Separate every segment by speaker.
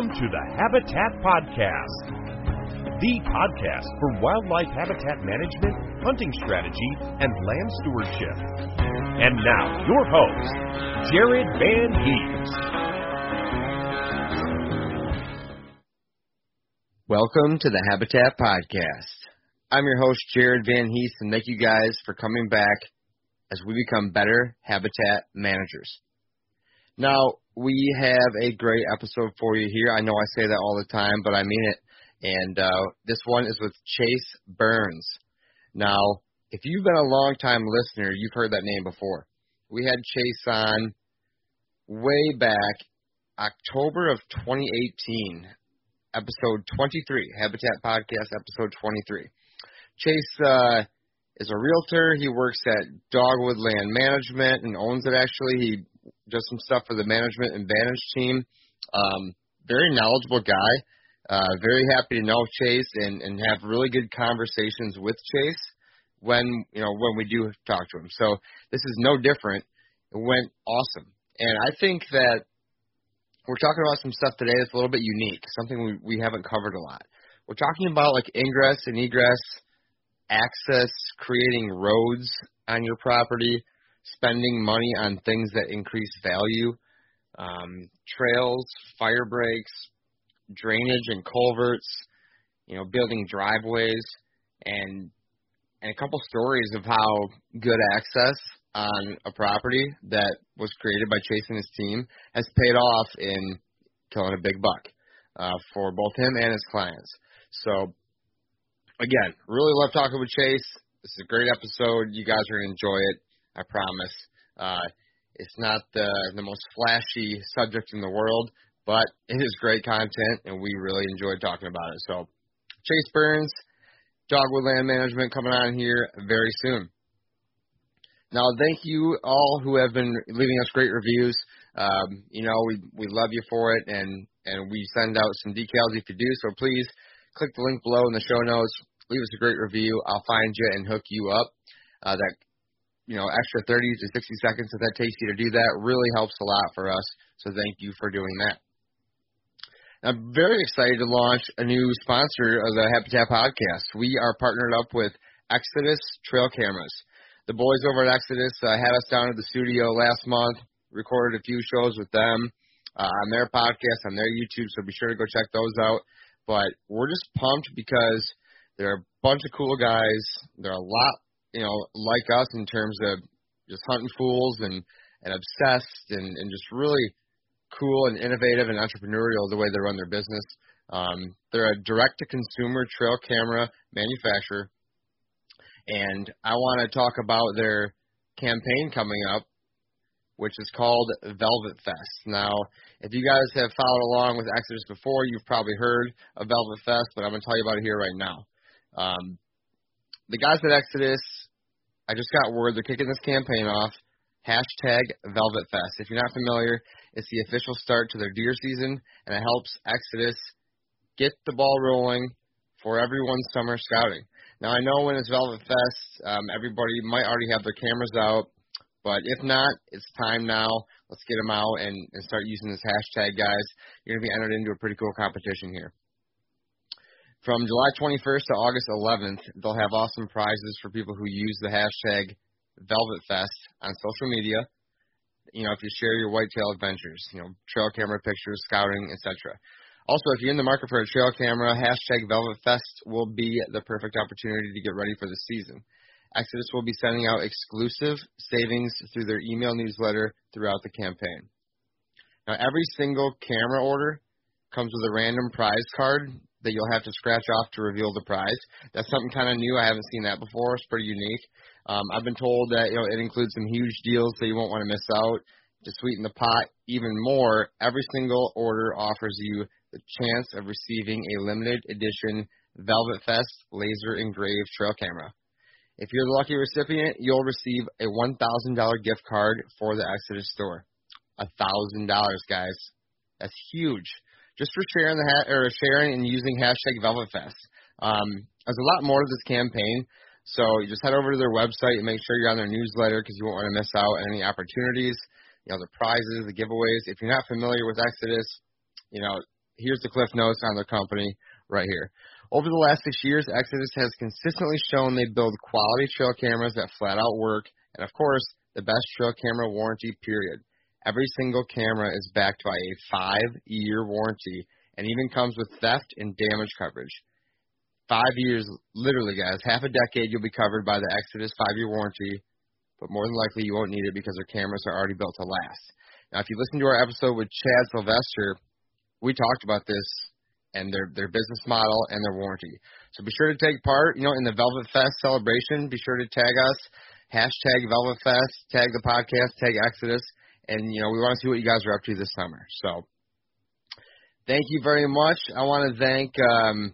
Speaker 1: Welcome to the Habitat Podcast, the podcast for wildlife habitat management, hunting strategy, and land stewardship. And now, your host, Jared Van Hees.
Speaker 2: Welcome to the Habitat Podcast. I'm your host, Jared Van Hees, and thank you guys for coming back as we become better habitat managers. Now, we have a great episode for you here. I know I say that all the time, but I mean it. And uh, this one is with Chase Burns. Now, if you've been a long time listener, you've heard that name before. We had Chase on way back October of 2018, episode 23, Habitat Podcast, episode 23. Chase uh, is a realtor. He works at Dogwood Land Management and owns it actually. He does some stuff for the management advantage team. Um, very knowledgeable guy. Uh, very happy to know Chase and, and have really good conversations with Chase when you know when we do talk to him. So this is no different. It went awesome, and I think that we're talking about some stuff today that's a little bit unique, something we we haven't covered a lot. We're talking about like ingress and egress, access, creating roads on your property, spending money on things that increase value, um, trails, fire breaks, drainage and culverts, you know, building driveways, and and a couple stories of how good access on a property that was created by Chase and his team has paid off in killing a big buck uh, for both him and his clients. So, again, really love talking with Chase. This is a great episode. You guys are going to enjoy it. I promise. Uh, it's not the the most flashy subject in the world, but it is great content, and we really enjoyed talking about it. So, Chase Burns, Dogwood Land Management, coming on here very soon. Now, thank you all who have been leaving us great reviews. Um, you know, we we love you for it, and and we send out some decals if you do. So please click the link below in the show notes. Leave us a great review. I'll find you and hook you up. Uh, that you know, extra 30 to 60 seconds that that takes you to do that really helps a lot for us. So thank you for doing that. I'm very excited to launch a new sponsor of the Habitat podcast. We are partnered up with Exodus Trail Cameras. The boys over at Exodus uh, had us down at the studio last month, recorded a few shows with them uh, on their podcast, on their YouTube, so be sure to go check those out. But we're just pumped because they're a bunch of cool guys. They're a lot you know, like us in terms of just hunting fools and and obsessed and and just really cool and innovative and entrepreneurial the way they run their business. Um, they're a direct to consumer trail camera manufacturer, and I want to talk about their campaign coming up, which is called Velvet Fest. Now, if you guys have followed along with Exodus before, you've probably heard of Velvet Fest, but I'm going to tell you about it here right now. Um, the guys at Exodus, I just got word they're kicking this campaign off. Hashtag Velvet Fest. If you're not familiar, it's the official start to their deer season, and it helps Exodus get the ball rolling for everyone's summer scouting. Now I know when it's Velvet Fest, um, everybody might already have their cameras out, But if not, it's time now. Let's get them out and, and start using this hashtag, guys. You're going to be entered into a pretty cool competition here. From July 21st to August 11th, they'll have awesome prizes for people who use the hashtag VelvetFest on social media. You know, if you share your whitetail adventures, you know, trail camera pictures, scouting, etc. Also, if you're in the market for a trail camera, hashtag Velvet Fest will be the perfect opportunity to get ready for the season. Exodus will be sending out exclusive savings through their email newsletter throughout the campaign. Now, every single camera order comes with a random prize card that you'll have to scratch off to reveal the prize. That's something kind of new. I haven't seen that before. It's pretty unique. Um, I've been told that you know it includes some huge deals that you won't want to miss out. To sweeten the pot even more, every single order offers you the chance of receiving a limited edition Velvet Fest laser engraved trail camera. If you're the lucky recipient, you'll receive a $1,000 gift card for the Exodus store. $1,000, guys. That's huge. Just for sharing the ha- or sharing and using hashtag VelvetFest. Um, there's a lot more to this campaign, so you just head over to their website and make sure you're on their newsletter because you won't want to miss out on any opportunities. You know the prizes, the giveaways. If you're not familiar with Exodus, you know here's the cliff notes on their company right here. Over the last six years, Exodus has consistently shown they build quality trail cameras that flat out work, and of course, the best trail camera warranty period. Every single camera is backed by a five year warranty and even comes with theft and damage coverage. Five years, literally, guys, half a decade you'll be covered by the Exodus five year warranty, but more than likely you won't need it because their cameras are already built to last. Now, if you listen to our episode with Chad Sylvester, we talked about this and their their business model and their warranty. So be sure to take part, you know, in the Velvet Fest celebration. Be sure to tag us, hashtag Velvet Fest, tag the podcast, tag Exodus, and you know we want to see what you guys are up to this summer. So thank you very much. I want to thank um,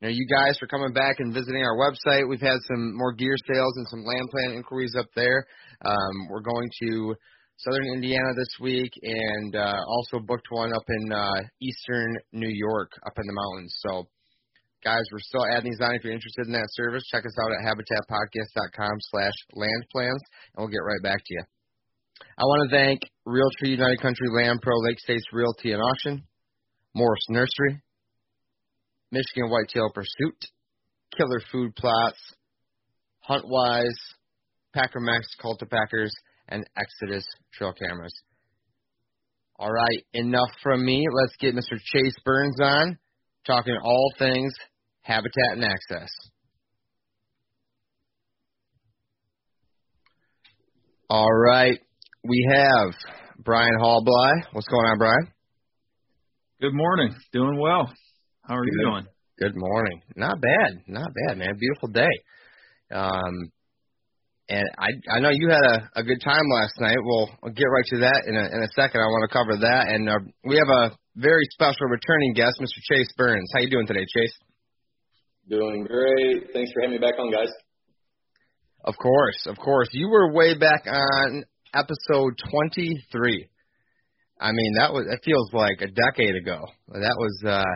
Speaker 2: you know you guys for coming back and visiting our website. We've had some more gear sales and some land plan inquiries up there. Um, we're going to Southern Indiana this week, and uh, also booked one up in uh, Eastern New York, up in the mountains. So, guys, we're still adding these on. If you're interested in that service, check us out at habitatpodcast.com slash land plans, and we'll get right back to you. I want to thank Realtree United Country Land Pro Lake States Realty and Auction, Morris Nursery, Michigan Whitetail Pursuit, Killer Food Plots, Huntwise, Packer Max Cultipackers, and Exodus trail cameras. All right, enough from me. Let's get Mr. Chase Burns on, talking all things habitat and access. All right, we have Brian Hallbly. What's going on, Brian?
Speaker 3: Good morning. Doing well. How are
Speaker 2: Good.
Speaker 3: you doing?
Speaker 2: Good morning. Not bad. Not bad, man. Beautiful day. Um, and I I know you had a, a good time last night. We'll, we'll get right to that in a, in a second. I want to cover that, and uh, we have a very special returning guest, Mr. Chase Burns. How you doing today, Chase?
Speaker 4: Doing great. Thanks for having me back on, guys.
Speaker 2: Of course, of course. You were way back on episode 23. I mean, that was it feels like a decade ago. That was uh,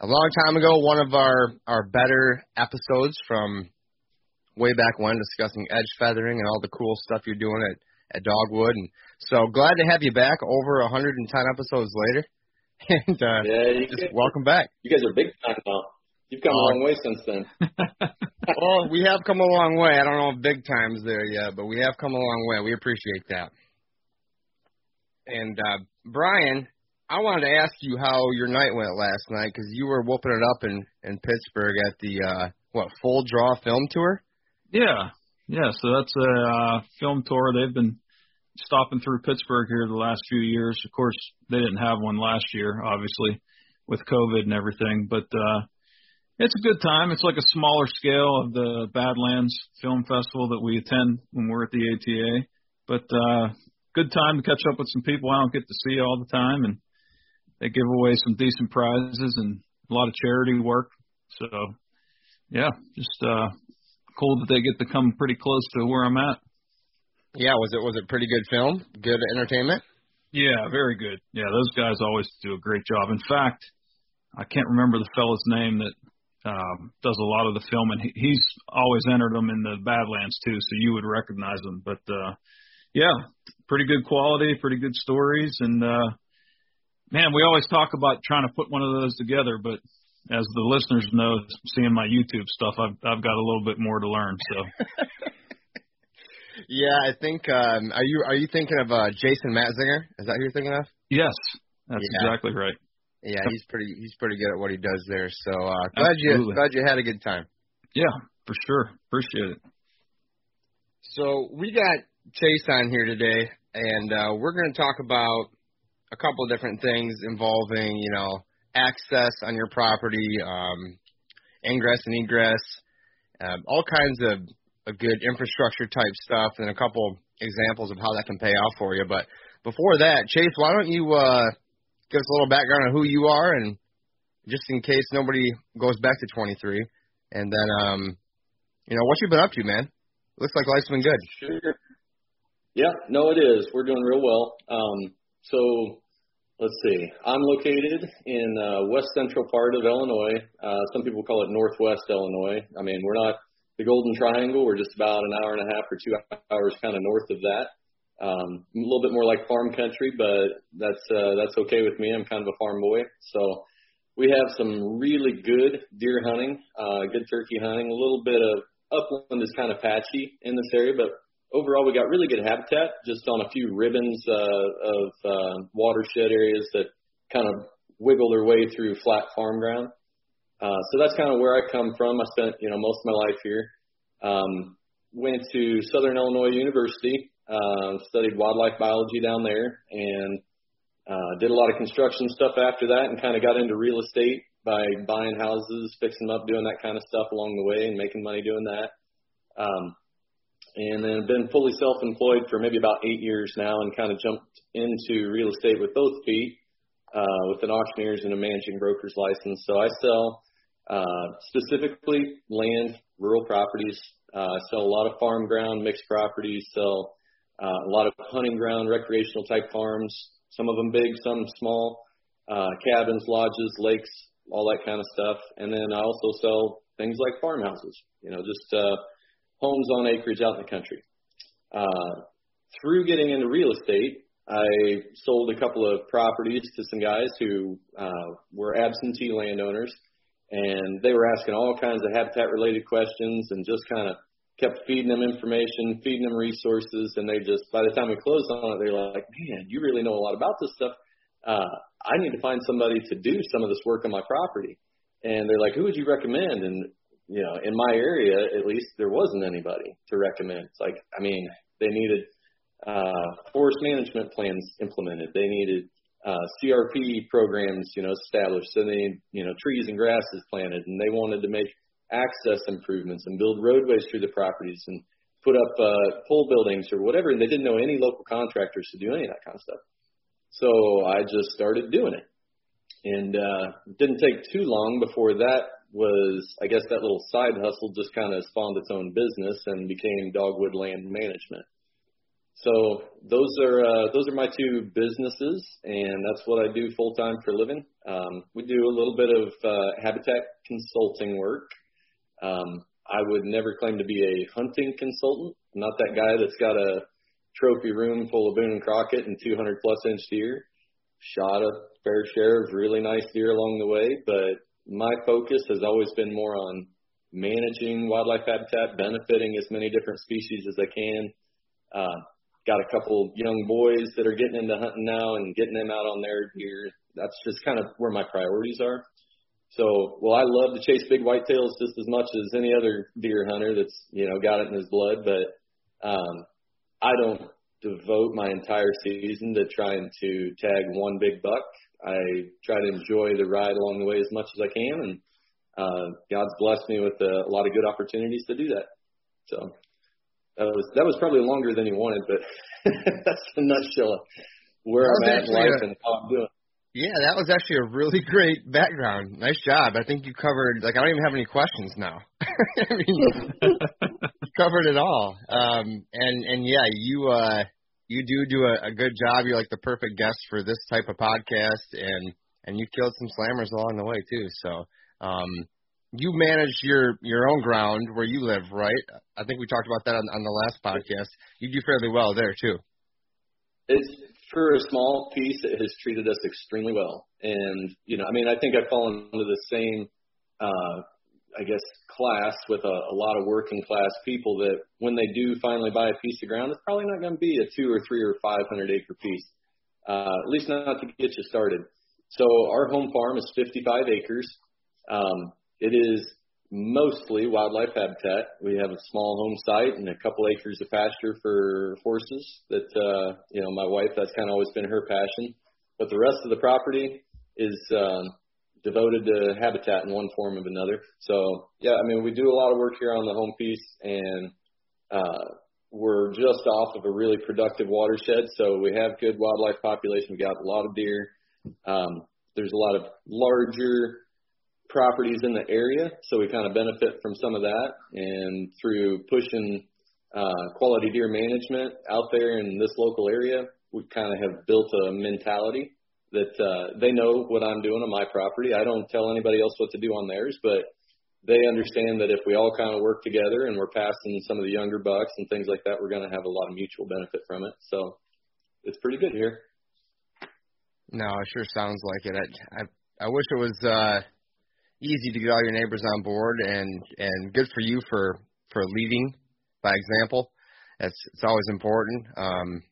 Speaker 2: a long time ago. One of our our better episodes from way back when, discussing edge feathering and all the cool stuff you're doing at at Dogwood. And so glad to have you back. Over 110 episodes later, and uh,
Speaker 4: Yeah,
Speaker 2: just welcome back.
Speaker 4: you guys are big time now. You've come a long way since then.
Speaker 2: well, we have come a long way. I don't know if big time's there yet, but we have come a long way. We appreciate that. And uh, Brian, I wanted to ask you how your night went last night because you were whooping it up in in Pittsburgh at the uh, what full draw film tour.
Speaker 3: Yeah, yeah. So that's a uh, film tour. They've been stopping through Pittsburgh here the last few years. Of course, they didn't have one last year, obviously, with COVID and everything. But uh, it's a good time. It's like a smaller scale of the Badlands Film Festival that we attend when we're at the ATA. But uh, good time to catch up with some people I don't get to see all the time, and they give away some decent prizes and a lot of charity work. So, yeah, just uh, cool that they get to come pretty close to where I'm at.
Speaker 2: Yeah, was it was it pretty good film? Good entertainment.
Speaker 3: Yeah, very good. Yeah, those guys always do a great job. In fact, I can't remember the fellow's name that um, does a lot of the filming. He, he's always entered them in the Badlands too, so you would recognize him. But uh, yeah, pretty good quality, pretty good stories, and uh, man, we always talk about trying to put one of those together, but as the listeners know, seeing my YouTube stuff, I've I've got a little bit more to learn. So.
Speaker 2: yeah, I think. Um, are you are you thinking of uh, Jason Matzinger? Is that who you're thinking of?
Speaker 3: Yes, that's yeah. exactly right.
Speaker 2: Yeah, he's pretty he's pretty good at what he does there. So uh, glad Absolutely. you glad you had a good time.
Speaker 3: Yeah, for sure. Appreciate it.
Speaker 2: So we got Chase on here today, and uh, we're going to talk about a couple of different things involving, you know, access on your property, um, ingress and egress, um, all kinds of a good infrastructure type stuff, and a couple examples of how that can pay off for you. But before that, Chase, why don't you uh, give us a little background on who you are, and just in case nobody goes back to 23, and then um, you know what you've been up to, man. Looks like life's been good.
Speaker 4: Sure. Yeah, no, it is. We're doing real well. Um, so let's see. I'm located in uh, west central part of Illinois. Uh, some people call it northwest Illinois. I mean, we're not the Golden Triangle. We're just about an hour and a half or two hours kind of north of that. Um, a little bit more like farm country, but that's uh, that's okay with me. I'm kind of a farm boy, so we have some really good deer hunting, uh, good turkey hunting. A little bit of upland is kind of patchy in this area, but overall, we got really good habitat just on a few ribbons uh, of uh, watershed areas that kind of wiggle their way through flat farm ground. Uh, so that's kind of where I come from. I spent you know most of my life here. Um, went to Southern Illinois University, uh, studied wildlife biology down there, and uh, did a lot of construction stuff after that, and kind of got into real estate by buying houses, fixing them up, doing that kind of stuff along the way, and making money doing that. Um, and then been fully self-employed for maybe about eight years now and kind of jumped into real estate with both feet uh, with an auctioneer's and a managing broker's license. So I sell uh, specifically land, rural properties. Uh, sell a lot of farm ground, mixed properties, sell uh, a lot of hunting ground, recreational type farms, some of them big, some small, uh, cabins, lodges, lakes, all that kind of stuff. And then I also sell things like farmhouses, you know, just uh, homes on acreage out in the country. Uh, through getting into real estate, I sold a couple of properties to some guys who uh, were absentee landowners, and they were asking all kinds of habitat-related questions, and just kind of kept feeding them information, feeding them resources, and they just by the time we closed on it, they're like, "Man, you really know a lot about this stuff. Uh, I need to find somebody to do some of this work on my property." And they're like, "Who would you recommend?" And you know, in my area at least, there wasn't anybody to recommend. It's like, I mean, they needed uh, forest management plans implemented. They needed uh, CRP programs, you know, established. So they you know, trees and grasses planted, and they wanted to make access improvements and build roadways through the properties and put up uh, pole buildings or whatever. And they didn't know any local contractors to do any of that kind of stuff. So I just started doing it. And uh, didn't take too long before that was, I guess, that little side hustle just kind of spawned its own business and became Dogwood Land Management. So those are uh, those are my two businesses, and that's what I do full time for a living. Um, we do a little bit of uh, habitat consulting work. Um, I would never claim to be a hunting consultant. Not that guy that's got a trophy room full of Boone and Crockett and 200 plus inch deer. Shot a fair share of really nice deer along the way, but my focus has always been more on managing wildlife habitat, benefiting as many different species as I can. Uh, got a couple young boys that are getting into hunting now and getting them out on their deer. That's just kind of where my priorities are. So, well, I love to chase big whitetails just as much as any other deer hunter that's you know got it in his blood, but um, I don't devote my entire season to trying to tag one big buck. I try to enjoy the ride along the way as much as I can, and uh, God's blessed me with a, a lot of good opportunities to do that. So that was that was probably longer than you wanted, but that's the nutshell of where I'm at in life a, and how I'm doing.
Speaker 2: Yeah, that was actually a really great background. Nice job. I think you covered like I don't even have any questions now. I mean, covered it all. Um, and and yeah, you uh, you do do a, a good job. You're like the perfect guest for this type of podcast, and and you killed some slammers along the way too. So, um, you manage your your own ground where you live, right? I think we talked about that on, on the last podcast. You do fairly well there too.
Speaker 4: It's for a small piece. It has treated us extremely well, and you know, I mean, I think I've fallen into the same, uh, I guess, class with a, a lot of working class people that when they do finally buy a piece of ground, it's probably not going to be a two or three or five hundred acre piece, uh, at least not to get you started. So our home farm is 55 acres. Um, it is mostly wildlife habitat. We have a small home site and a couple acres of pasture for horses that, uh, you know, my wife, that's kind of always been her passion. But the rest of the property is um, devoted to habitat in one form or another. So, yeah, I mean, we do a lot of work here on the home piece and uh, we're just off of a really productive watershed. So we have good wildlife population. We got a lot of deer. Um, there's a lot of larger properties in the area, so we kind of benefit from some of that. And through pushing uh, quality deer management out there in this local area, we kind of have built a mentality that uh, they know what I'm doing on my property. I don't tell anybody else what to do on theirs, but they understand that if we all kind of work together and we're passing some of the younger bucks and things like that, we're going to have a lot of mutual benefit from it. So it's pretty good here.
Speaker 2: No, it sure sounds like it. I I, I wish it was uh, easy to get all your neighbors on board, and and good for you for for leading by example. That's it's always important. Um,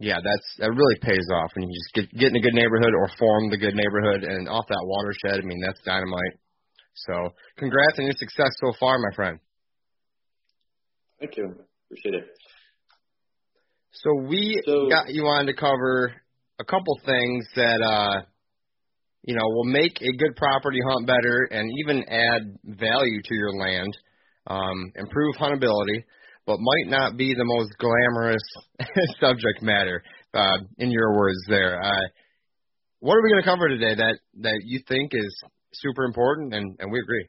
Speaker 2: yeah, that's that really pays off when you just get get in a good neighborhood or form the good neighborhood and off that watershed. I mean, that's dynamite. So, congrats on your success so far, my friend.
Speaker 4: Thank you. Appreciate it.
Speaker 2: So we so, got you on to cover a couple things that uh you know will make a good property hunt better and even add value to your land, um, improve huntability, but might not be the most glamorous subject matter. Uh, in your words, there. Uh, what are we going to cover today that that you think is super important, and, and we agree?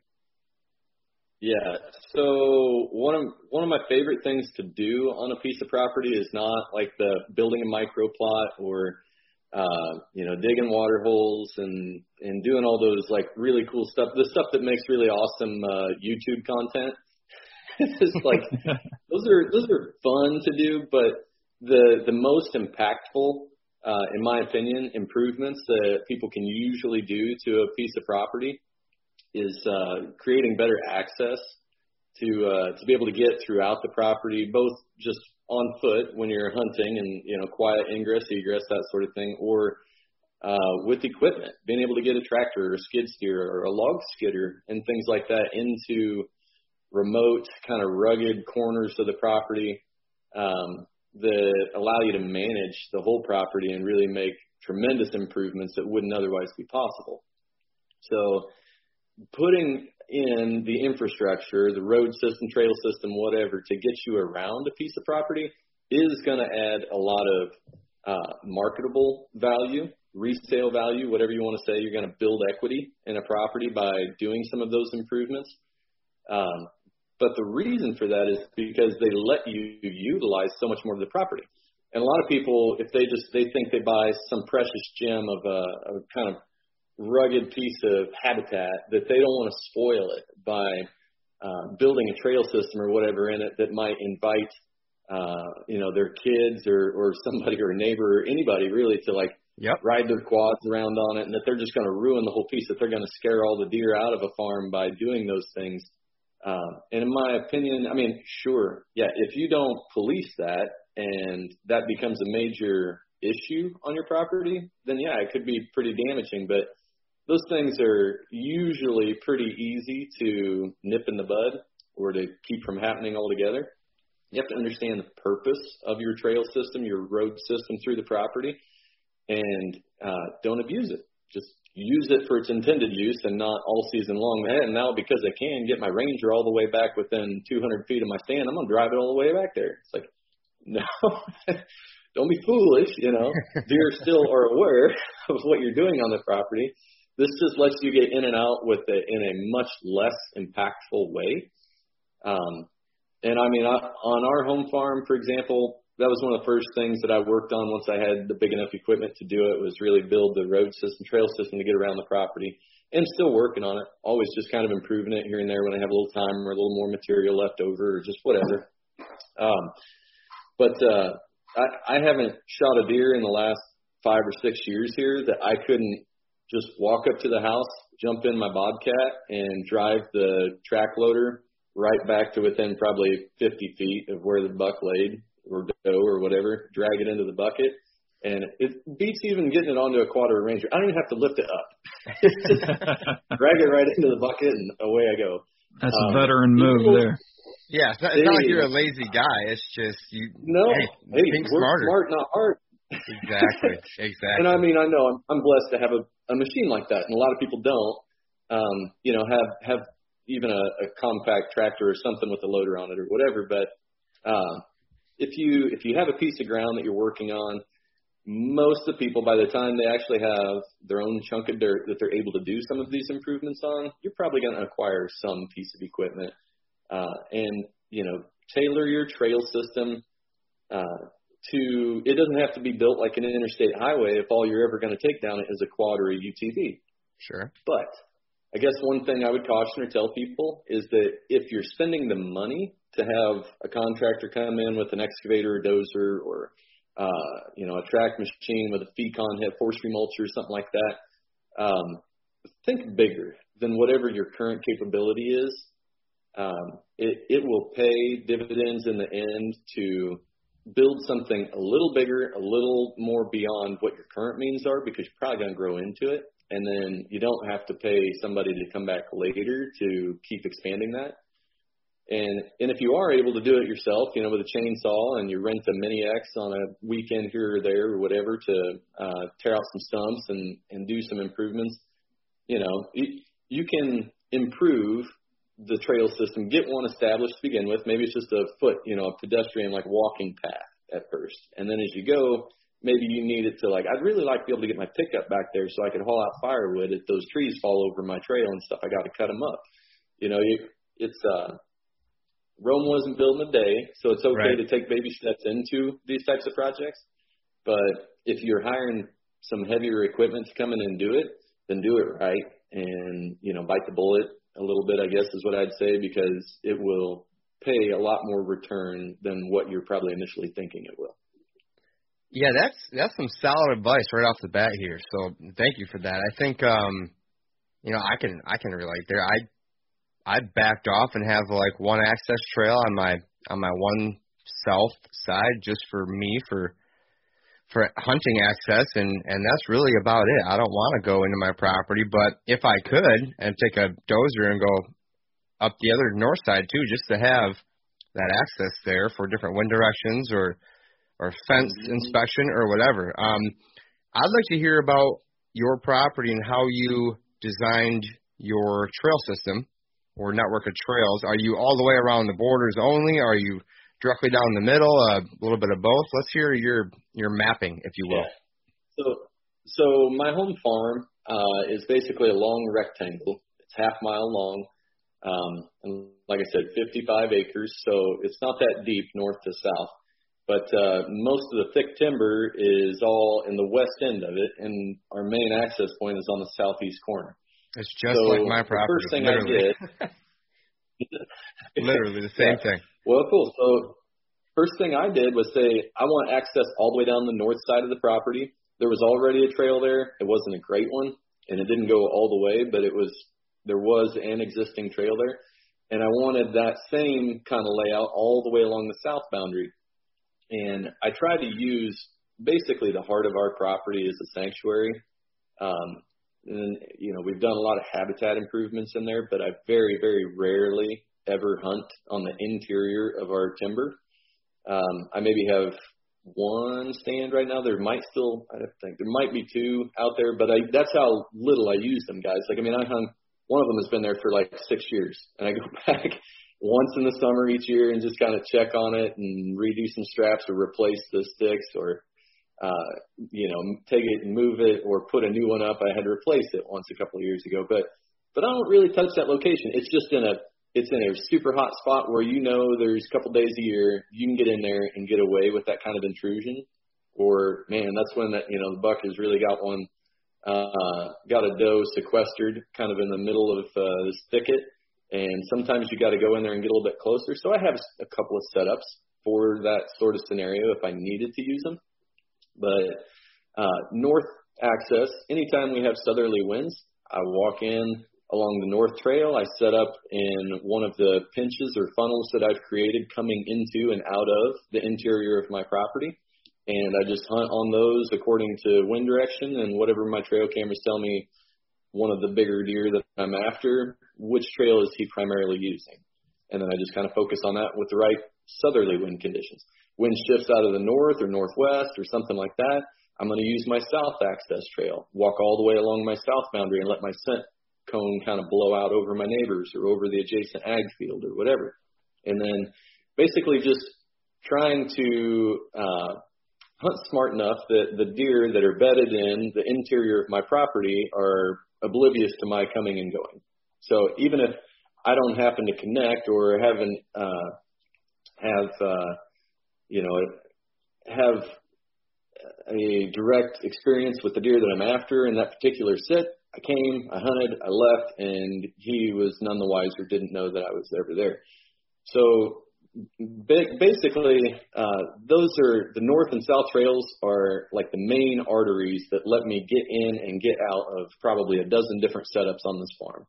Speaker 4: Yeah. So one of one of my favorite things to do on a piece of property is not like the building a micro plot or uh, you know, digging water holes and and doing all those like really cool stuff. The stuff that makes really awesome uh, YouTube content. it's like those are those are fun to do, but the the most impactful, uh, in my opinion, improvements that people can usually do to a piece of property is uh, creating better access to uh, to be able to get throughout the property, both just on foot when you're hunting and you know quiet ingress, egress, that sort of thing, or uh, with equipment, being able to get a tractor or a skid steer or a log skidder and things like that into remote, kind of rugged corners of the property um, that allow you to manage the whole property and really make tremendous improvements that wouldn't otherwise be possible. So, putting in the infrastructure, the road system, trail system, whatever, to get you around a piece of property is going to add a lot of uh, marketable value, resale value, whatever you want to say. You're going to build equity in a property by doing some of those improvements. Um, but the reason for that is because they let you utilize so much more of the property. And a lot of people, if they just they think they buy some precious gem of a, a kind of rugged piece of habitat that they don't want to spoil it by uh, building a trail system or whatever in it that might invite uh, you know their kids or or somebody or a neighbor or anybody really to like
Speaker 2: yep.
Speaker 4: ride their quads around on it and that they're just going to ruin the whole piece that they're going to scare all the deer out of a farm by doing those things. Um, and in my opinion, I mean, sure, yeah, if you don't police that and that becomes a major issue on your property, then yeah, it could be pretty damaging. But those things are usually pretty easy to nip in the bud or to keep from happening altogether. You have to understand the purpose of your trail system, your road system through the property, and uh, don't abuse it. Just use it for its intended use and not all season long. And now because I can get my Ranger all the way back within 200 feet of my stand, I'm gonna drive it all the way back there. It's like, no, don't be foolish. You know, deer still are aware of what you're doing on the property, this just lets you get in and out with it in a much less impactful way. Um, and I mean, on our home farm, for example, that was one of the first things that I worked on once I had the big enough equipment to do it was really build the road system, trail system to get around the property. And still working on it. Always just kind of improving it here and there when I have a little time or a little more material left over or just whatever. Um, but uh, I, I haven't shot a deer in the last five or six years here that I couldn't just walk up to the house, jump in my Bobcat, and drive the track loader right back to within probably 50 feet of where the buck laid or doe or whatever, drag it into the bucket. And it beats even getting it onto a quad or Ranger. I don't even have to lift it up. drag it right into the bucket and away I go.
Speaker 3: That's um, a veteran move people, there.
Speaker 2: Yeah, it's not, it's not like you're a lazy guy. It's just you.
Speaker 4: No, hey, hey think smarter. smart, not hard.
Speaker 2: Exactly, exactly.
Speaker 4: And I mean, I know I'm, I'm blessed to have a, a machine like that, and a lot of people don't. Um, you know, have have even a, a compact tractor or something with a loader on it or whatever. But uh, if you if you have a piece of ground that you're working on, most of the people by the time they actually have their own chunk of dirt that they're able to do some of these improvements on, you're probably going to acquire some piece of equipment uh, and you know tailor your trail system uh, to. It doesn't have to be built like an interstate highway if all you're ever going to take down it is a quad or a UTV.
Speaker 2: Sure.
Speaker 4: But I guess one thing I would caution or tell people is that if you're spending the money to have a contractor come in with an excavator or dozer or uh, you know a track machine with a Fecon head forestry or something like that, um, think bigger than whatever your current capability is um, it, it will pay dividends in the end to build something a little bigger, a little more beyond what your current means are because you're probably going to grow into it. And then you don't have to pay somebody to come back later to keep expanding that. And and if you are able to do it yourself, you know, with a chainsaw and you rent a mini X on a weekend here or there or whatever to uh, tear out some stumps and and do some improvements, you know, you, you can improve the trail system, get one established to begin with. Maybe it's just a foot, you know, a pedestrian like walking path at first. And then as you go, maybe you need it to like, I'd really like to be able to get my pickup back there so I could haul out firewood. If those trees fall over my trail and stuff, I got to cut them up. You know, you, it's, uh, Rome wasn't built in a day, so it's okay right. to take baby steps into these types of projects. But if you're hiring some heavier equipment to come in and do it, then do it right and, you know, bite the bullet a little bit, I guess is what I'd say, because it will pay a lot more return than what you're probably initially thinking it will.
Speaker 2: Yeah, that's that's some solid advice right off the bat here. So thank you for that. I think um you know, I can I can relate there. I I backed off and have like one access trail on my on my one south side just for me for for hunting access and and that's really about it. I don't want to go into my property, but if I could and take a dozer and go up the other north side too, just to have that access there for different wind directions or or fence mm-hmm. inspection or whatever. Um, I'd like to hear about your property and how you designed your trail system or network of trails. Are you all the way around the borders only? Are you directly down the middle, a little bit of both. Let's hear your your mapping, if you will. Yeah.
Speaker 4: So, so my home farm uh, is basically a long rectangle. It's half mile long, um, and like I said, 55 acres. So it's not that deep north to south. But uh, most of the thick timber is all in the west end of it, and our main access point is on the southeast corner.
Speaker 2: It's just so like my property.
Speaker 4: The first thing literally. I
Speaker 2: did. literally the same yeah. thing.
Speaker 4: Well, cool. So first thing I did was say I want access all the way down the north side of the property. There was already a trail there. It wasn't a great one, and it didn't go all the way, but it was there was an existing trail there, and I wanted that same kind of layout all the way along the south boundary. And I tried to use basically the heart of our property as a sanctuary. Um, and you know we've done a lot of habitat improvements in there, but I very very rarely ever hunt on the interior of our timber. Um, I maybe have one stand right now. There might still, I don't think there might be two out there, but I, that's how little I use them, guys. Like, I mean, I hung, one of them has been there for like six years, and I go back once in the summer each year and just kind of check on it and redo some straps or replace the sticks or, uh, you know, take it and move it or put a new one up. I had to replace it once a couple of years ago, but, but I don't really touch that location. It's just in a it's in a super hot spot where you know there's a couple days a year you can get in there and get away with that kind of intrusion, or man, that's when that you know the buck has really got one, uh, got a doe sequestered kind of in the middle of uh, this thicket, and sometimes you got to go in there and get a little bit closer. So I have a couple of setups for that sort of scenario if I needed to use them, but uh, north access anytime we have southerly winds, I walk in along the north trail. I set up in one of the pinches or funnels that I've created coming into and out of the interior of my property. And I just hunt on those according to wind direction and whatever my trail cameras tell me one of the bigger deer that I'm after, which trail is he primarily using? And then I just kind of focus on that with the right southerly wind conditions. Wind shifts out of the north or northwest or something like that. I'm going to use my south access trail, walk all the way along my south boundary and let my scent cone kind of blow out over my neighbors or over the adjacent ag field or whatever. And then basically just trying to uh, hunt smart enough that the deer that are bedded in the interior of my property are oblivious to my coming and going. So even if I don't happen to connect or haven't uh, have uh, you know have a direct experience with the deer that I'm after in that particular sit, I came, I hunted, I left, and he was none the wiser, didn't know that I was ever there. So basically, uh, those are the north and south trails are like the main arteries that let me get in and get out of probably a dozen different setups on this farm.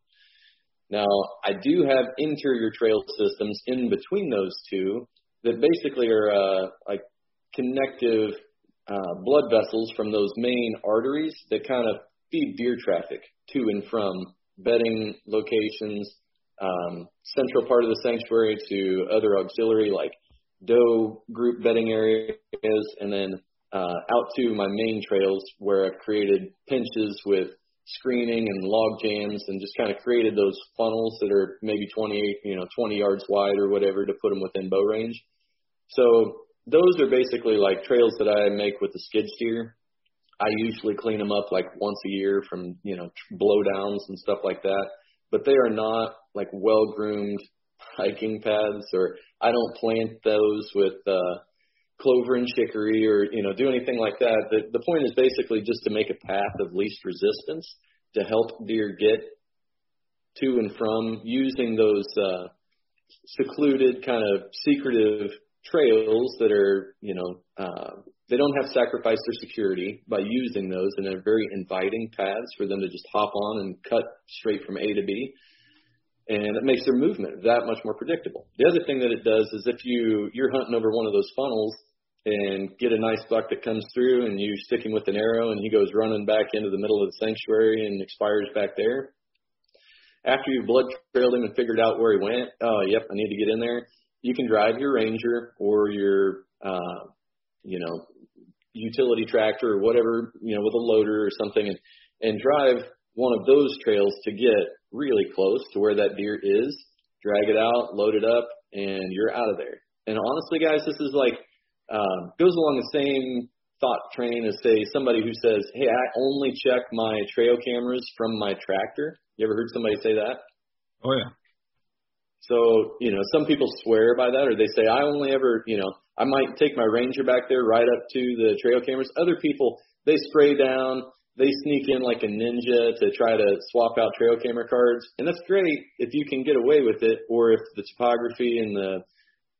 Speaker 4: Now, I do have interior trail systems in between those two that basically are uh, like connective uh, blood vessels from those main arteries that kind of feed deer traffic to and from bedding locations, um, central part of the sanctuary to other auxiliary like doe group bedding areas, and then uh, out to my main trails where I've created pinches with screening and log jams and just kind of created those funnels that are maybe 20, you know, 20 yards wide or whatever to put them within bow range. So those are basically like trails that I make with the skid steer. I usually clean them up like once a year from, you know, blowdowns and stuff like that. But they are not like well groomed hiking paths or I don't plant those with uh clover and chicory or, you know, do anything like that. The the point is basically just to make a path of least resistance to help deer get to and from using those uh secluded kind of secretive trails that are, you know, uh, they don't have sacrificed their security by using those, and they're very inviting paths for them to just hop on and cut straight from A to B. And it makes their movement that much more predictable. The other thing that it does is if you you're hunting over one of those funnels and get a nice buck that comes through and you stick him with an arrow and he goes running back into the middle of the sanctuary and expires back there. After you've blood trailed him and figured out where he went, oh yep, I need to get in there you can drive your Ranger or your, uh, you know, utility tractor or whatever, you know, with a loader or something and, and drive one of those trails to get really close to where that deer is, drag it out, load it up, and you're out of there. And honestly, guys, this is like, uh, goes along the same thought train as say somebody who says, Hey, I only check my trail cameras from my tractor. You ever heard somebody say that?
Speaker 3: Oh yeah.
Speaker 4: So, you know, some people swear by that or they say, I only ever, you know, I might take my Ranger back there right up to the trail cameras. Other people, they spray down, they sneak in like a ninja to try to swap out trail camera cards. And that's great if you can get away with it or if the topography and the,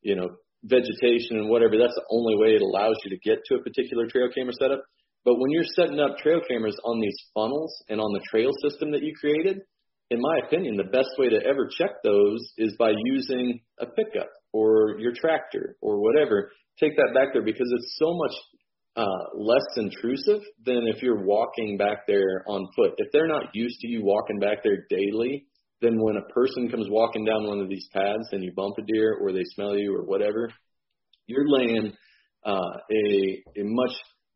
Speaker 4: you know, vegetation and whatever, that's the only way it allows you to get to a particular trail camera setup. But when you're setting up trail cameras on these funnels and on the trail system that you created, in my opinion, the best way to ever check those is by using a pickup or your tractor or whatever. Take that back there because it's so much uh, less intrusive than if you're walking back there on foot. If they're not used to you walking back there daily, then when a person comes walking down one of these paths and you bump a deer or they smell you or whatever, you're laying uh, a a much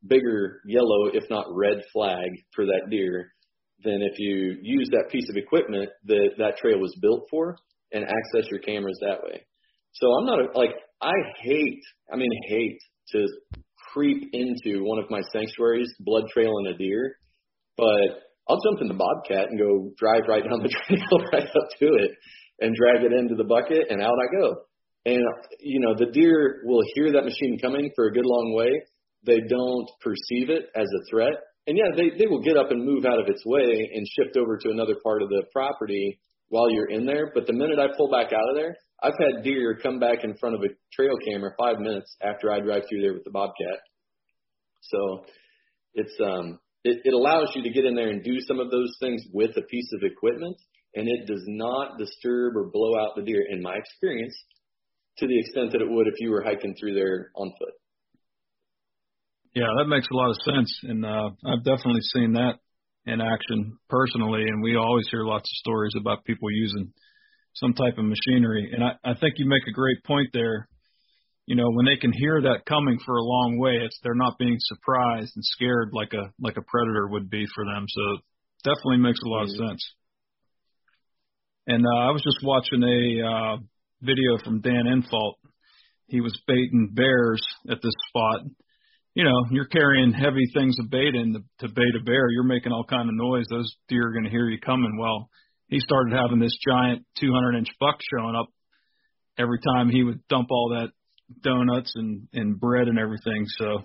Speaker 4: bigger yellow, if not red flag for that deer than if you use that piece of equipment that that trail was built for and access your cameras that way. So I'm not a, like I hate, I mean hate to creep into one of my sanctuaries, blood trailing a deer, but I'll jump in the bobcat and go drive right down the trail right up to it and drag it into the bucket, and out I go. And you know, the deer will hear that machine coming for a good long way. They don't perceive it as a threat, and yeah, they they will get up and move out of its way and shift over to another part of the property while you're in there. But the minute I pull back out of there, I've had deer come back in front of a trail camera five minutes after I drive through there with the bobcat. So it's um it, it allows you to get in there and do some of those things with a piece of equipment and it does not disturb or blow out the deer in my experience to the extent that it would if you were hiking through there on foot.
Speaker 3: Yeah, that makes a lot of sense, and uh, I've definitely seen that in action personally. And we always hear lots of stories about people using some type of machinery. And I, I think you make a great point there. You know, when they can hear that coming for a long way, it's they're not being surprised and scared like a like a predator would be for them. So definitely makes a lot of sense. And uh, I was just watching a uh, video from Dan Infalt. He was baiting bears at this spot. You know, you're carrying heavy things of bait in to, to bait a bear. You're making all kind of noise. Those deer are going to hear you coming. Well, he started having this giant 200 inch buck showing up every time he would dump all that donuts and and bread and everything. So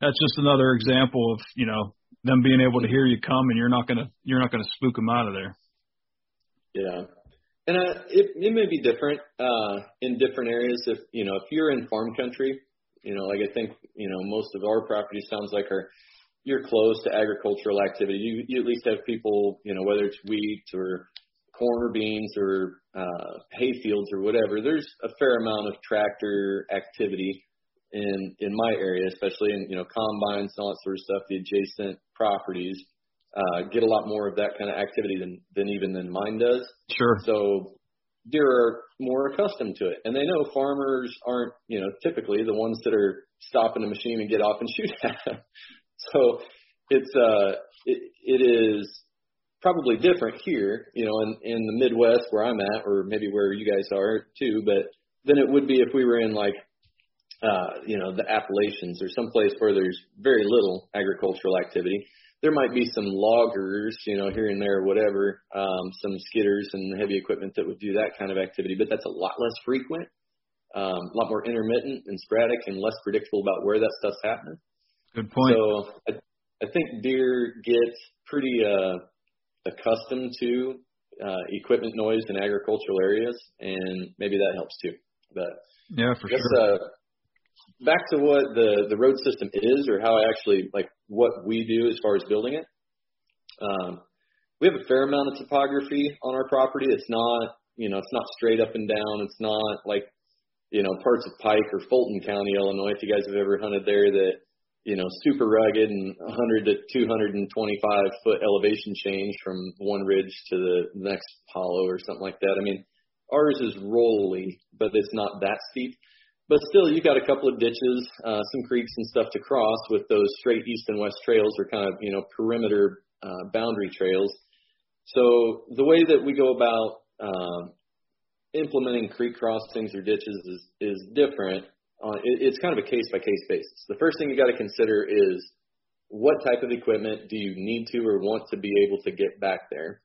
Speaker 3: that's just another example of you know them being able to hear you come and you're not gonna you're not gonna spook them out of there.
Speaker 4: Yeah, and uh, it it may be different uh, in different areas. If you know if you're in farm country, you know like I think you know most of our property sounds like are you're close to agricultural activity. You, you at least have people, you know, whether it's wheat or corn or beans or uh, hay fields or whatever. There's a fair amount of tractor activity in in my area, especially in you know combines and all that sort of stuff. The adjacent properties uh, get a lot more of that kind of activity than than even than mine does.
Speaker 3: Sure.
Speaker 4: So deer are more accustomed to it, and they know farmers aren't you know typically the ones that are stopping the machine and get off and shoot at them. So it's uh it, it is probably different here, you know, in in the Midwest where I'm at, or maybe where you guys are too. But than it would be if we were in like uh, you know, the Appalachians or someplace where there's very little agricultural activity. There might be some loggers, you know, here and there, whatever, um, some skidders and heavy equipment that would do that kind of activity, but that's a lot less frequent, um, a lot more intermittent and sporadic and less predictable about where that stuff's happening.
Speaker 3: Good point.
Speaker 4: So I, I think deer get pretty uh, accustomed to uh, equipment noise in agricultural areas, and maybe that helps too. But
Speaker 3: yeah, for
Speaker 4: guess,
Speaker 3: sure.
Speaker 4: Uh, back to what the the road system is, or how I actually like what we do as far as building it. Um, we have a fair amount of topography on our property. It's not, you know, it's not straight up and down. It's not like, you know, parts of Pike or Fulton County, Illinois. If you guys have ever hunted there, that you know, super rugged and 100 to 225 foot elevation change from one ridge to the next hollow or something like that. I mean, ours is rolly, but it's not that steep. But still, you've got a couple of ditches, uh, some creeks and stuff to cross with those straight east and west trails or kind of, you know, perimeter uh, boundary trails. So the way that we go about um, implementing creek crossings or ditches is, is different uh, it, it's kind of a case by case basis. The first thing you got to consider is what type of equipment do you need to or want to be able to get back there,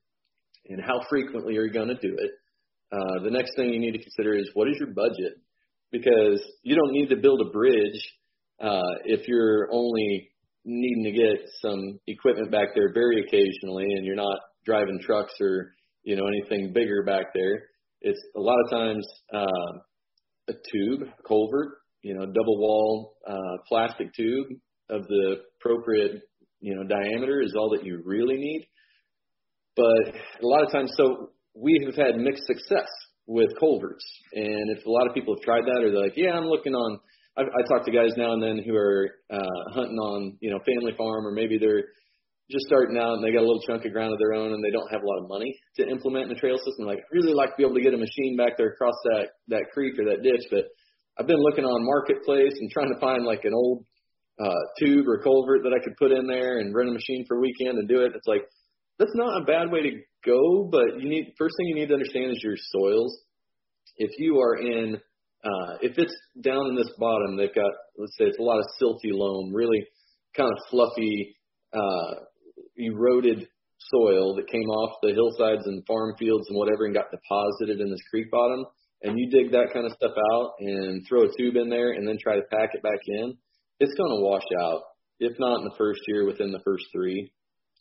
Speaker 4: and how frequently are you going to do it. Uh, the next thing you need to consider is what is your budget, because you don't need to build a bridge uh, if you're only needing to get some equipment back there very occasionally, and you're not driving trucks or you know anything bigger back there. It's a lot of times uh, a tube, a culvert, you know, double wall uh, plastic tube of the appropriate, you know, diameter is all that you really need. But a lot of times, so we have had mixed success with culverts. And if a lot of people have tried that, or they're like, yeah, I'm looking on. I, I talk to guys now and then who are uh, hunting on, you know, family farm, or maybe they're just starting out and they got a little chunk of ground of their own and they don't have a lot of money to implement in a trail system. Like, I'd really like to be able to get a machine back there across that that creek or that ditch, but I've been looking on marketplace and trying to find like an old uh, tube or culvert that I could put in there and rent a machine for a weekend and do it. It's like that's not a bad way to go, but you need first thing you need to understand is your soils. If you are in, uh, if it's down in this bottom, they've got let's say it's a lot of silty loam, really kind of fluffy, uh, eroded soil that came off the hillsides and farm fields and whatever and got deposited in this creek bottom, and you dig that kind of stuff out and throw a tube in there and then try to pack it back in, it's going to wash out. If not in the first year, within the first three.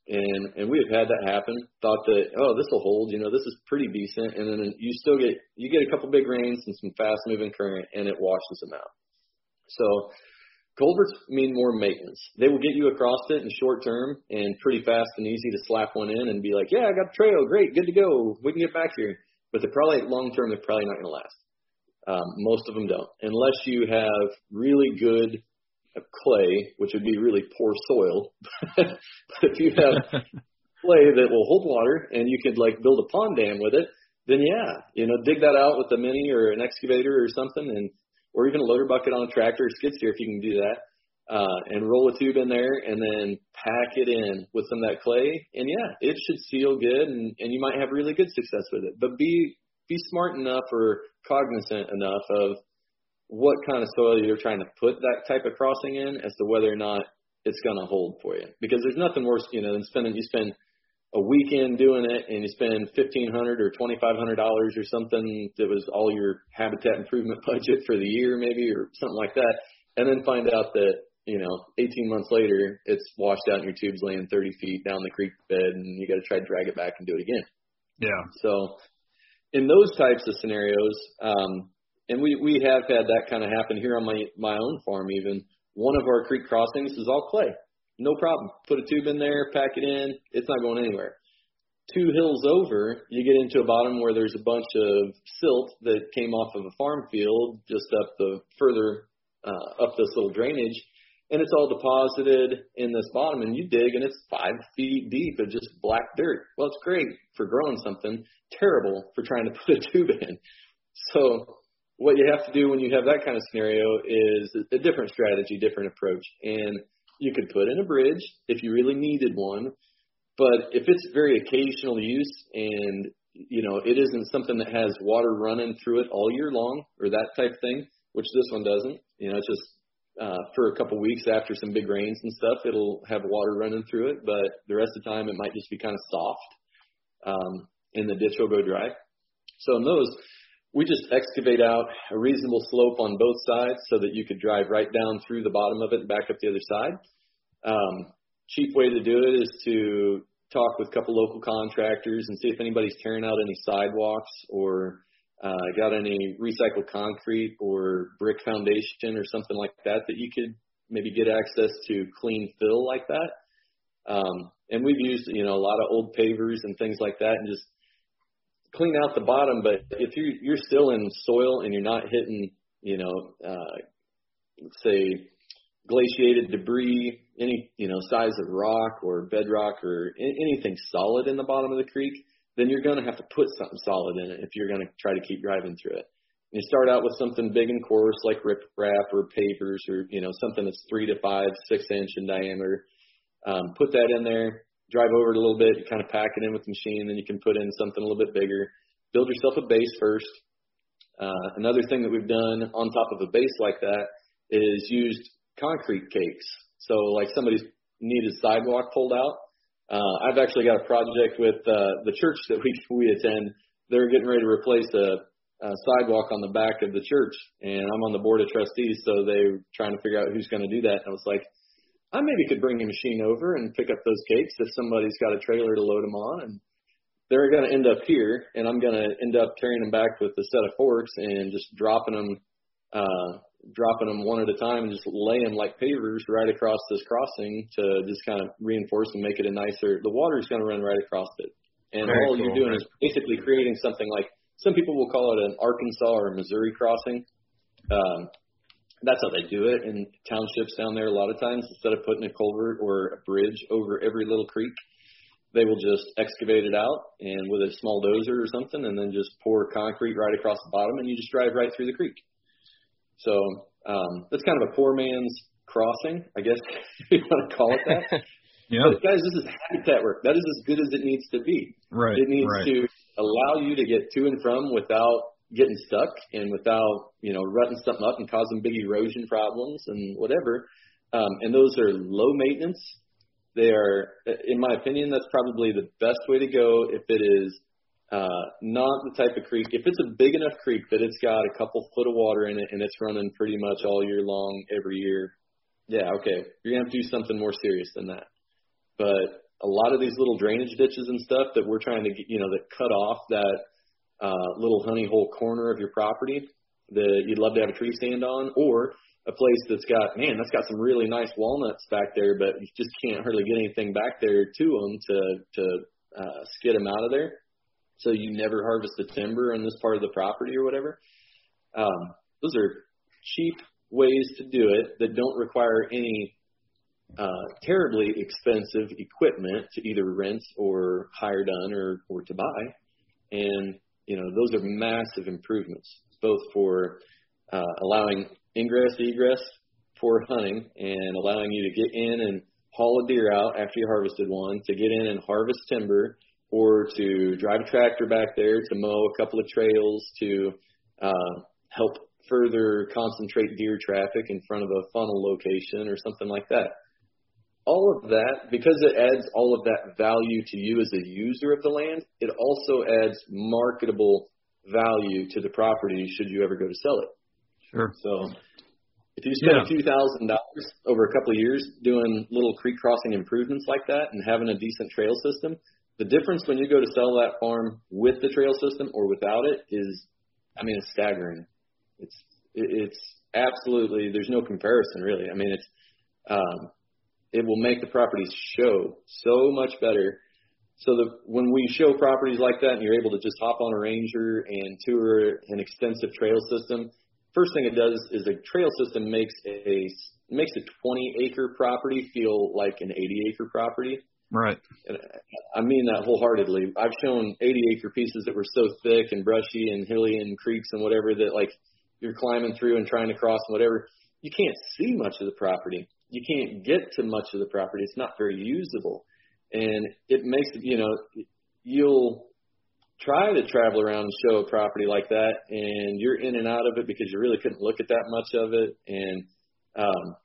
Speaker 4: And and we have had that happen. Thought that oh this will hold, you know this is pretty decent, and then you still get you get a couple big rains and some fast moving current, and it washes them out. So culverts mean more maintenance. They will get you across it in short term and pretty fast and easy to slap one in and be like, yeah, I got a trail, great, good to go, we can get back here. But they're probably long term, they're probably not going to last. Um, most of them don't, unless you have really good clay, which would be really poor soil. but if you have clay that will hold water and you could like build a pond dam with it, then yeah, you know, dig that out with a mini or an excavator or something and or even a loader bucket on a tractor or skid steer if you can do that. Uh, and roll a tube in there and then pack it in with some of that clay. And yeah, it should seal good and, and you might have really good success with it. But be be smart enough or cognizant enough of what kind of soil you're trying to put that type of crossing in as to whether or not it's going to hold for you. Because there's nothing worse, you know, than spending you spend a weekend doing it and you spend fifteen hundred or twenty five hundred dollars or something that was all your habitat improvement budget for the year maybe or something like that, and then find out that you know, 18 months later, it's washed out and your tube's laying 30 feet down the creek bed and you got to try to drag it back and do it again.
Speaker 3: Yeah.
Speaker 4: So in those types of scenarios, um, and we, we have had that kind of happen here on my, my own farm even. One of our creek crossings is all clay. No problem. Put a tube in there, pack it in. It's not going anywhere. Two hills over, you get into a bottom where there's a bunch of silt that came off of a farm field just up the further uh, up this little drainage, and it's all deposited in this bottom. And you dig, and it's five feet deep of just black dirt. Well, it's great for growing something. Terrible for trying to put a tube in. So what you have to do when you have that kind of scenario is a different strategy, different approach. And you could put in a bridge if you really needed one. But if it's very occasional use and you know it isn't something that has water running through it all year long or that type thing, which this one doesn't. You know, it's just uh, for a couple weeks after some big rains and stuff, it'll have water running through it. But the rest of the time, it might just be kind of soft, um, and the ditch will go dry. So in those, we just excavate out a reasonable slope on both sides so that you could drive right down through the bottom of it and back up the other side. Um, cheap way to do it is to talk with a couple local contractors and see if anybody's tearing out any sidewalks or uh, got any recycled concrete or brick foundation or something like that that you could maybe get access to clean fill like that. Um, and we've used, you know, a lot of old pavers and things like that and just clean out the bottom, but if you you're still in soil and you're not hitting, you know, uh, let's say glaciated debris, any you know size of rock or bedrock or anything solid in the bottom of the creek, then you're going to have to put something solid in it if you're going to try to keep driving through it. You start out with something big and coarse like riprap or pavers or you know something that's three to five, six inch in diameter. Um, put that in there, drive over it a little bit, kind of pack it in with the machine, then you can put in something a little bit bigger. Build yourself a base first. Uh, another thing that we've done on top of a base like that is used concrete cakes. So like somebody's needed sidewalk pulled out. Uh, I've actually got a project with uh, the church that we we attend. They're getting ready to replace a, a sidewalk on the back of the church, and I'm on the board of trustees, so they're trying to figure out who's going to do that. And I was like, I maybe could bring a machine over and pick up those cakes if somebody's got a trailer to load them on, and they're going to end up here, and I'm going to end up carrying them back with a set of forks and just dropping them, uh, dropping them one at a time and just laying like pavers right across this crossing to just kind of reinforce and make it a nicer. The water is going to run right across it, and Very all cool. you're doing is basically creating something like some people will call it an Arkansas or Missouri crossing. Um, that's how they do it in townships down there. A lot of times, instead of putting a culvert or a bridge over every little creek, they will just excavate it out and with a small dozer or something, and then just pour concrete right across the bottom, and you just drive right through the creek. So um, that's kind of a poor man's crossing, I guess you want to call it that.
Speaker 3: yeah.
Speaker 4: But guys, this is habitat work. That is as good as it needs to be.
Speaker 3: Right.
Speaker 4: It needs
Speaker 3: right.
Speaker 4: to allow you to get to and from without getting stuck and without you know rutting something up and causing big erosion problems and whatever. Um, and those are low maintenance, they are, in my opinion, that's probably the best way to go if it is uh, not the type of creek. If it's a big enough creek that it's got a couple foot of water in it and it's running pretty much all year long every year, yeah, okay, you're gonna have to do something more serious than that. But a lot of these little drainage ditches and stuff that we're trying to, get, you know, that cut off that uh, little honey hole corner of your property that you'd love to have a tree stand on, or a place that's got man, that's got some really nice walnuts back there, but you just can't hardly get anything back there to them to to uh, skid them out of there. So you never harvest the timber on this part of the property or whatever. Um, those are cheap ways to do it that don't require any uh, terribly expensive equipment to either rent or hire done or, or to buy. And, you know, those are massive improvements, both for uh, allowing ingress, egress for hunting and allowing you to get in and haul a deer out after you harvested one, to get in and harvest timber, or to drive a tractor back there to mow a couple of trails to uh, help further concentrate deer traffic in front of a funnel location or something like that. All of that, because it adds all of that value to you as a user of the land, it also adds marketable value to the property should you ever go to sell it.
Speaker 3: Sure.
Speaker 4: So if you spend a few thousand dollars over a couple of years doing little creek crossing improvements like that and having a decent trail system, the difference when you go to sell that farm with the trail system or without it is, I mean, it's staggering. It's it's absolutely there's no comparison really. I mean, it's um, it will make the properties show so much better. So that when we show properties like that, and you're able to just hop on a ranger and tour an extensive trail system, first thing it does is the trail system makes a makes a 20 acre property feel like an 80 acre property.
Speaker 3: Right.
Speaker 4: And I mean that wholeheartedly. I've shown 80 acre pieces that were so thick and brushy and hilly and creeks and whatever that like you're climbing through and trying to cross and whatever. You can't see much of the property. You can't get to much of the property. It's not very usable. And it makes you know, you'll try to travel around and show a property like that and you're in and out of it because you really couldn't look at that much of it. And, um,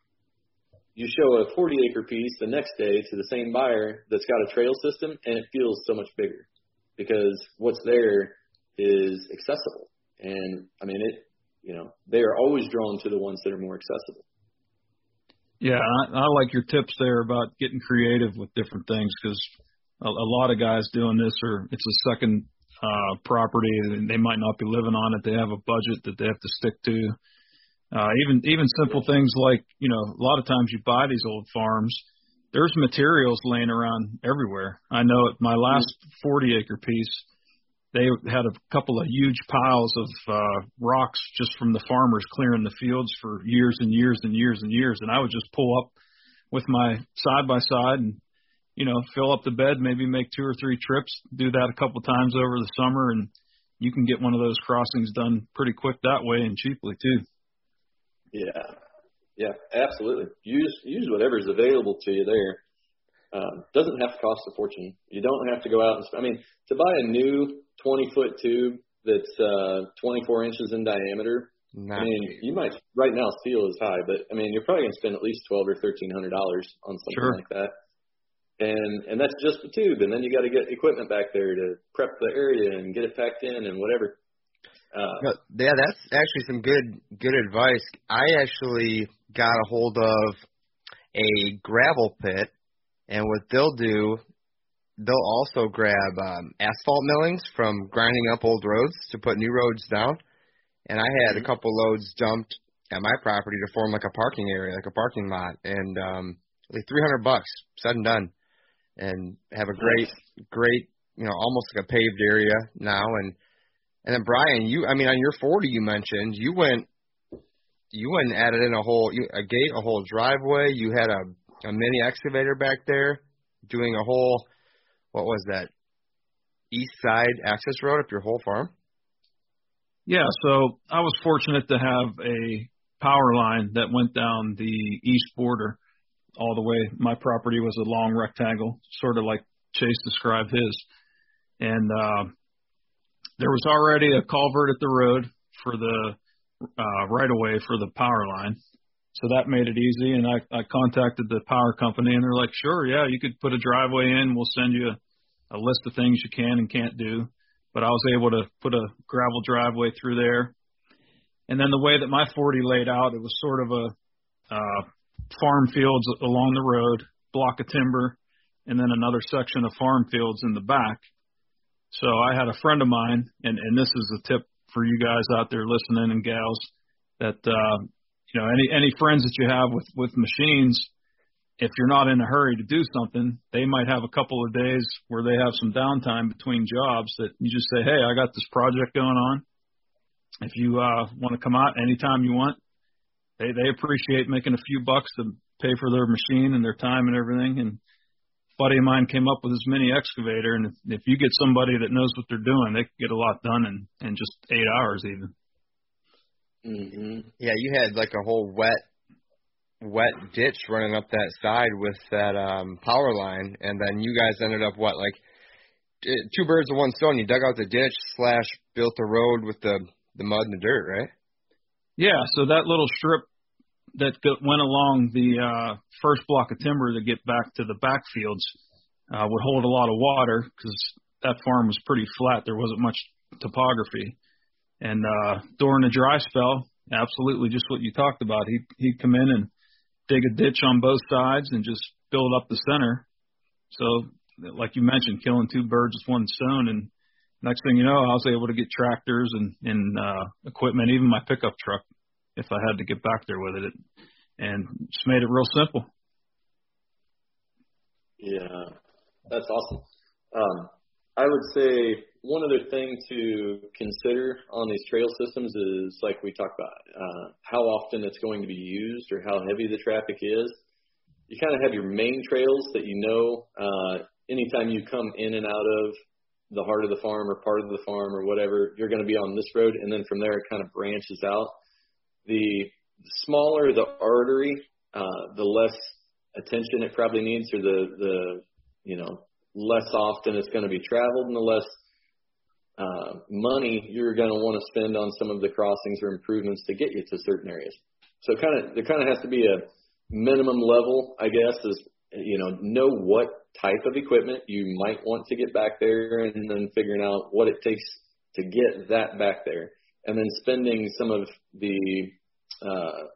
Speaker 4: you show a 40 acre piece the next day to the same buyer that's got a trail system and it feels so much bigger because what's there is accessible. And I mean, it, you know, they are always drawn to the ones that are more accessible.
Speaker 3: Yeah, I, I like your tips there about getting creative with different things because a, a lot of guys doing this are it's a second uh, property and they might not be living on it. They have a budget that they have to stick to. Uh, even even simple things like you know a lot of times you buy these old farms. There's materials laying around everywhere. I know at my last 40 acre piece, they had a couple of huge piles of uh, rocks just from the farmers clearing the fields for years and years and years and years. And I would just pull up with my side by side and, you know, fill up the bed, maybe make two or three trips, do that a couple times over the summer. And you can get one of those crossings done pretty quick that way and cheaply too.
Speaker 4: Yeah. Yeah, absolutely. Use use whatever's available to you there. Um, doesn't have to cost a fortune. You don't have to go out and. sp- I mean, to buy a new 20 foot tube that's uh, 24 inches in diameter.
Speaker 2: Not
Speaker 4: I mean, you might right now steel is high, but I mean, you're probably gonna spend at least 12 or 13 hundred dollars on something
Speaker 3: Sure.
Speaker 4: like that. And and that's just the tube, and then you got to get equipment back there to prep the area and get it packed in and whatever. Uh,
Speaker 2: No, yeah, that's actually some good good advice. I actually got a hold of a gravel pit, and what they'll do, they'll also grab um, asphalt millings from grinding up old roads to put new roads down. And I had a couple loads dumped at my property to form like a parking area, like a parking lot, and um, like 300 bucks, said and done, and have a great, great, you know, almost like a paved area now, and and then Brian, you I mean on your 40 you mentioned you went you went and added in a whole you- a gate, a whole driveway. You had a a mini excavator back there doing a whole what was that east side access road up your whole farm.
Speaker 3: Yeah, so I was fortunate to have a power line that went down the east border all the way. My property was a long rectangle, sort of like Chase described his. And uh, there was already a culvert at the road for the uh, right of way for the power line. So that made it easy. And I, I contacted the power company and they're like, sure, yeah, you could put a driveway in. We'll send you a, a list of things you can and can't do. But I was able to put a gravel driveway through there. And then the way that my 40 laid out, it was sort of a uh, farm fields along the road, block of timber, and then another section of farm fields in the back. So I had a friend of mine, and, and this is a tip for you guys out there listening and gals, that uh, you know any any friends that you have with with machines, if you're not in a hurry to do something, they might have a couple of days where they have some downtime between jobs that you just say, hey, I got this project going on. If you uh, want to come out anytime you want, they they appreciate making a few bucks to pay for their machine and their time and everything. And buddy of mine came up with his mini excavator, and if, if you get somebody that knows what they're doing, they can get a lot done in in just eight hours even.
Speaker 2: Mm-hmm. Yeah, you had like a whole wet wet ditch running up that side with that um power line, and then you guys ended up what like two birds with one stone. You dug out the ditch slash built the road with the the mud and the dirt, right?
Speaker 3: Yeah, so that little strip that went along the uh, first block of timber to get back to the backfields uh, would hold a lot of water because that farm was pretty flat. There wasn't much topography. And uh, during the dry spell, absolutely just what you talked about. He'd, he'd come in and dig a ditch on both sides and just build up the center. So, like you mentioned, killing two birds with one stone. And next thing you know, I was able to get tractors and, and uh, equipment, even my pickup truck if I had to get back there with it, and just made it real simple.
Speaker 4: Yeah, that's awesome. Um, I would say one other thing to consider on these trail systems is like we talked about, uh, how often it's going to be used or how heavy the traffic is. You kind of have your main trails that you know uh, anytime you come in and out of the heart of the farm or part of the farm or whatever, you're going to be on this road, and then from there it kind of branches out the smaller the artery, uh, the less attention it probably needs, or the the you know less often it's going to be traveled, and the less uh, money you're going to want to spend on some of the crossings or improvements to get you to certain areas. So kind of there kind of has to be a minimum level, I guess, is you know know what type of equipment you might want to get back there, and then figuring out what it takes to get that back there and then spending some of the uh,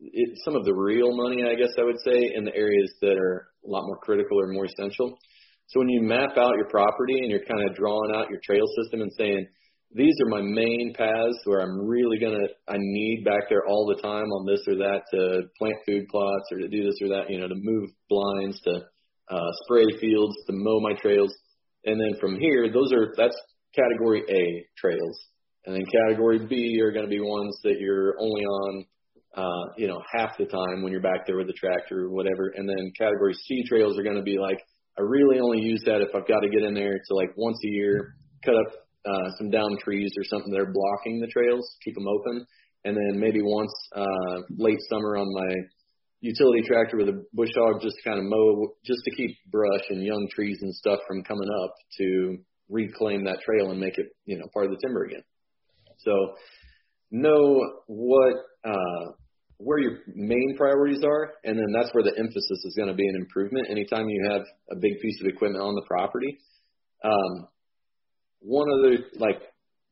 Speaker 4: it, some of the real money, I guess I would say, in the areas that are a lot more critical or more essential. So when you map out your property and you're kind of drawing out your trail system and saying, these are my main paths where I'm really gonna I need back there all the time on this or that to plant food plots or to do this or that, you know, to move blinds, to uh, spray fields, to mow my trails, and then from here, those are that's category A trails. And then category B are to be ones that you're only on, uh, you know, half the time when you're back there with the tractor or whatever. And then category C trails are to be like, I really only use that if I've got to get in there to like once a year, cut up uh, some down trees or something that are blocking the trails, keep them open. And then maybe once uh, late summer on my utility tractor with a bush hog just to kind of mow, just to keep brush and young trees and stuff from coming up to reclaim that trail and make it, you know, part of the timber again. So know what uh, where your main priorities are, and then that's where the emphasis is going to be an improvement. Anytime you have a big piece of equipment on the property. Um, one other like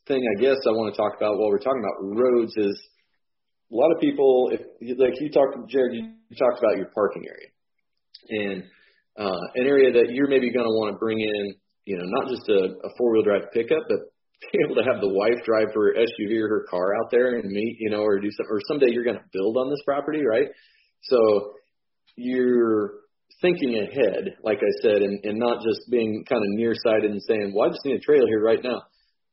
Speaker 4: thing I guess I want to talk about while we're talking about roads is a lot of people, if like you talked, Jared, you talked about your parking area and uh, an area that you're maybe going to want to bring in, you know, not just a, a four wheel drive pickup, but be able to have the wife drive her SUV or her car out there and meet, you know, or do some, or someday you're going to build on this property, right? So you're thinking ahead, like I said, and, and not just being kind of nearsighted and saying, well, I just need a trail here right now.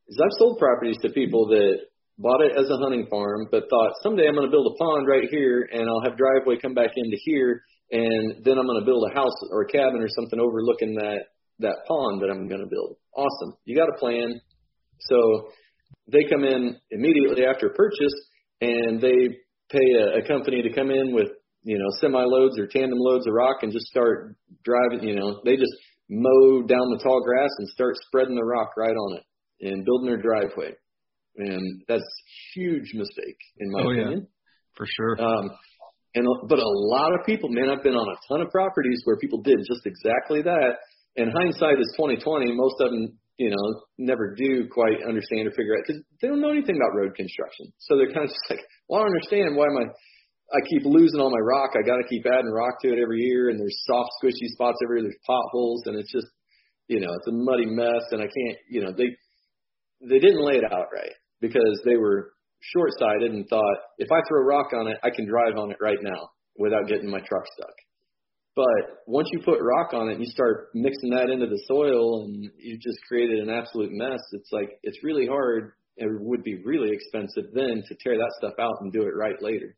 Speaker 4: Is I've sold properties to people that bought it as a hunting farm, but thought someday I'm going to build a pond right here and I'll have driveway come back into here and then I'm going to build a house or a cabin or something overlooking that that pond that I'm going to build. Awesome. You got a plan. So they come in immediately after purchase and they pay a, a company to come in with, you know, semi loads or tandem loads of rock and just start driving, you know, they just mow down the tall grass and start spreading the rock right on it and building their driveway. And that's a huge mistake in my
Speaker 3: oh,
Speaker 4: opinion.
Speaker 3: Yeah, for sure.
Speaker 4: Um, And but a lot of people, man, I've been on a ton of properties where people did just exactly that. And hindsight is 2020. Most of them, you know, never do quite understand or figure out because they don't know anything about road construction. So they're kind of just like, well, I don't understand why my I keep losing all my rock. I got to keep adding rock to it every year, and there's soft, squishy spots everywhere. There's potholes, and it's just, you know, it's a muddy mess. And I can't, you know, they they didn't lay it out right because they were short-sighted and thought if I throw rock on it, I can drive on it right now without getting my truck stuck. But once you put rock on it and you start mixing that into the soil and you just created an absolute mess, it's like it's really hard. It would be really expensive then to tear that stuff out and do it right later.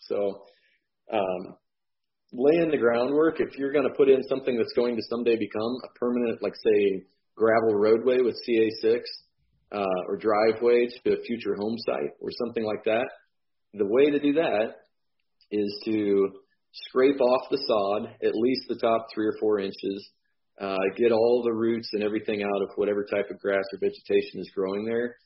Speaker 4: So, um, laying the groundwork, if you're going to put in something that's going to someday become a permanent, like say, gravel roadway with CA6 uh, or driveway to a future home site or something like that, the way to do that is to scrape off the sod, at least the top three or four inches, uh, get all the roots and everything out of whatever type of grass or vegetation is growing there,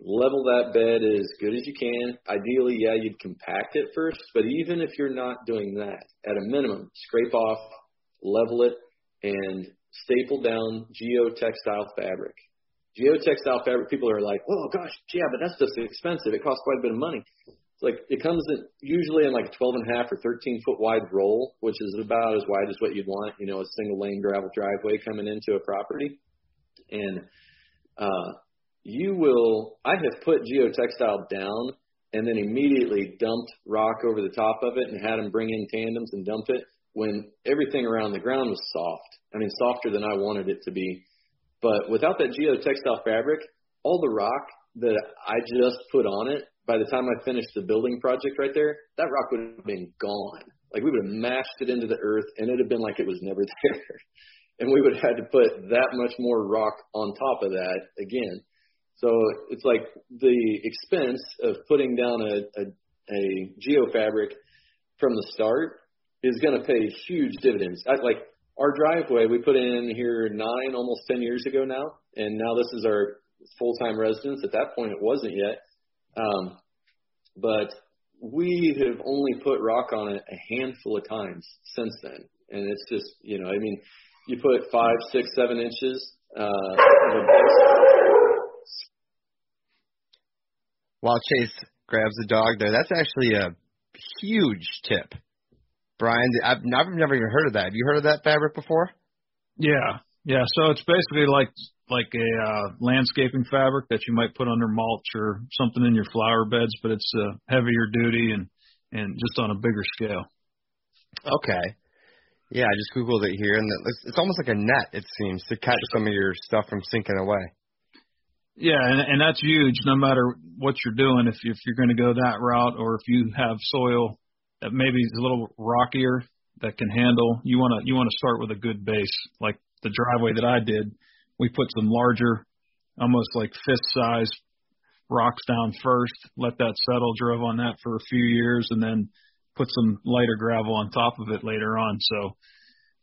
Speaker 4: level that bed as good as you can. Ideally, yeah, you'd compact it first, but even if you're not doing that, at a minimum, scrape off, level it, and staple down geotextile fabric. Geotextile fabric, people are like, oh gosh, yeah, but that's just expensive. It costs quite a bit of money. It's like it comes in usually in like a 12 and a half or 13 foot wide roll, which is about as wide as what you'd want, you know, a single lane gravel driveway coming into a property. And uh, you will, I have put geotextile down and then immediately dumped rock over the top of it and had them bring in tandems and dump it when everything around the ground was soft. I mean, softer than I wanted it to be. But without that geotextile fabric, all the rock that I just put on it, by the time I finished the building project right there, that rock would have been gone. Like we would have mashed it into the earth and it'd have been like it was never there. and we would have had to put that much more rock on top of that again. So it's like the expense of putting down a, a, a geofabric from the start is going to pay huge dividends. I, like our driveway, we put in here nine, almost 10 years ago now, and now this is our full-time residence. At that point, it wasn't yet. Um, but we have only put rock on it a handful of times since then. And it's just, you know, I mean, you put five, six, seven inches uh, of
Speaker 2: while Chase grabs the dog there. That's actually a huge tip. Brian, I've, I've never even heard of that. Have you heard of that fabric before?
Speaker 3: Yeah, yeah. So it's basically like like a uh, landscaping fabric that you might put under mulch or something in your flower beds, but it's uh, heavier duty and and just on a bigger scale.
Speaker 2: Okay. Yeah, I just googled it here, and it's, it's almost like a net. It seems to catch some of your stuff from sinking away.
Speaker 3: Yeah, and, and that's huge. No matter what you're doing, if if you're going to go that route, or if you have soil that maybe is a little rockier that can handle, you want to you want to start with a good base. Like the driveway that I did, we put some larger, almost like fist size rocks down first, let that settle, drove on that for a few years, and then put some lighter gravel on top of it later on. So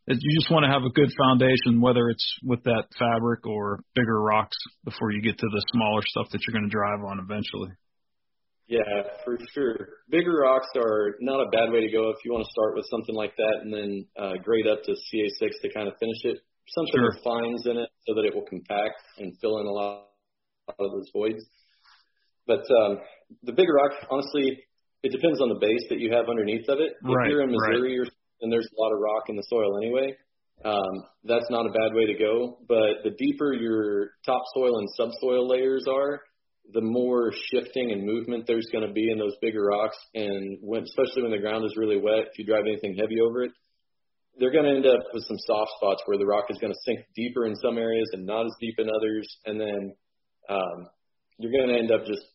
Speaker 3: you just want to have a good foundation, whether it's with that fabric or bigger rocks before you get to the smaller stuff that you're going to drive on eventually.
Speaker 4: Yeah, for sure. Bigger rocks are not a bad way to go if you want to start with something like that and then uh, grade up to CA6 to kind of finish it. Something sure. with fines in it so that it will compact and fill in a lot of those voids. But um, the bigger rock, honestly, it depends on the base that you have underneath of it.
Speaker 3: Right,
Speaker 4: if you're in Missouri
Speaker 3: right.
Speaker 4: or and there's a lot of rock in the soil anyway. Um, that's not a bad way to go. But the deeper your topsoil and subsoil layers are, the more shifting and movement there's going to be in those bigger rocks. And when, especially when the ground is really wet, if you drive anything heavy over it, they're going to end up with some soft spots where the rock is going to sink deeper in some areas and not as deep in others. And then um, you're going to end up just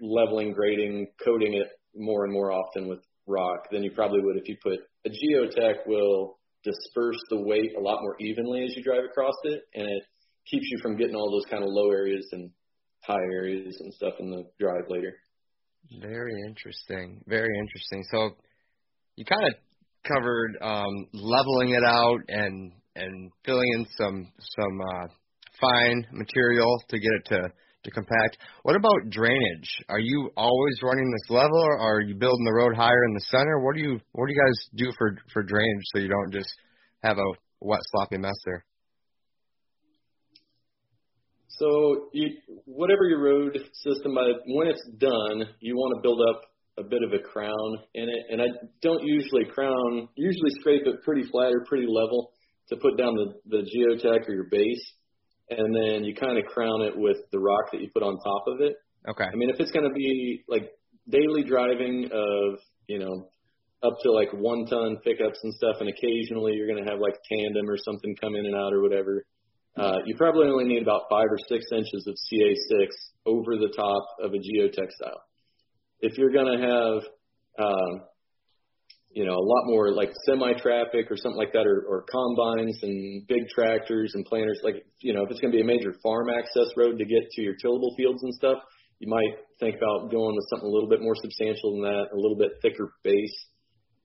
Speaker 4: leveling, grading, coating it more and more often with rock than you probably would if you put a geotech will disperse the weight a lot more evenly as you drive across it, and it keeps you from getting all those kind of low areas and high areas and stuff in the drive later.
Speaker 2: Very interesting. Very interesting. So you kind of covered um, leveling it out and and filling in some some uh, fine material to get it to to compact. What about drainage? Are you always running this level, or are you building the road higher in the center? What do you what do you guys do for for drainage so you don't just have a wet sloppy mess there?
Speaker 4: So you, whatever your road system, by when it's done, you want to build up a bit of a crown in it. And I don't usually crown, usually scrape it pretty flat or pretty level to put down the, the geotech or your base. And then you kind of crown it with the rock that you put on top of it.
Speaker 2: Okay.
Speaker 4: I mean, if it's going to be like daily driving of, you know, up to like one ton pickups and stuff, and occasionally you're going to have like tandem or something come in and out or whatever. Uh, you probably only need about five or six inches of CA6 over the top of a geotextile if you're going to have, um, you know, a lot more like semi traffic or something like that, or, or combines and big tractors and planters, like, you know, if it's going to be a major farm access road to get to your tillable fields and stuff, you might think about going with something a little bit more substantial than that, a little bit thicker base,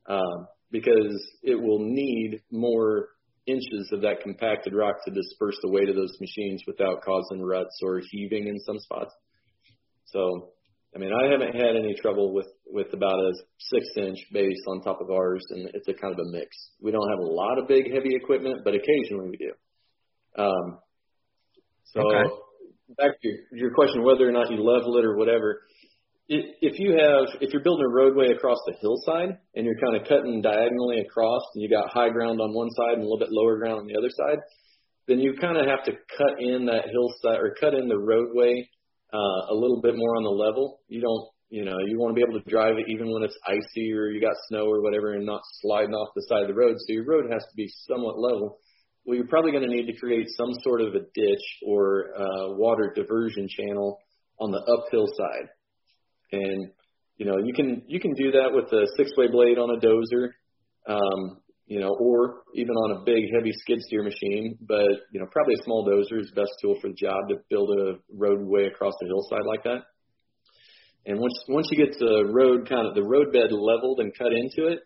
Speaker 4: um, because it will need more inches of that compacted rock to disperse the weight of those machines without causing ruts or heaving in some spots. So I mean, I haven't had any trouble with with about a six inch base on top of ours, and it's a kind of a mix. We don't have a lot of big heavy equipment, but occasionally we do. Um, so okay. back to your, your question, whether or not you level it or whatever. If you have, if you're building a roadway across the hillside and you're kind of cutting diagonally across, and you got high ground on one side and a little bit lower ground on the other side, then you kind of have to cut in that hillside or cut in the roadway uh, a little bit more on the level. You don't, you know, you want to be able to drive it even when it's icy or you got snow or whatever and not sliding off the side of the road. So your road has to be somewhat level. Well, you're probably going to need to create some sort of a ditch or uh, water diversion channel on the uphill side. And you know, you can you can do that with a six-way blade on a dozer. Um, you know, or even on a big heavy skid steer machine. But you know, probably a small dozer is the best tool for the job to build a roadway across the hillside like that. And once once you get the road kind of the roadbed leveled and cut into it,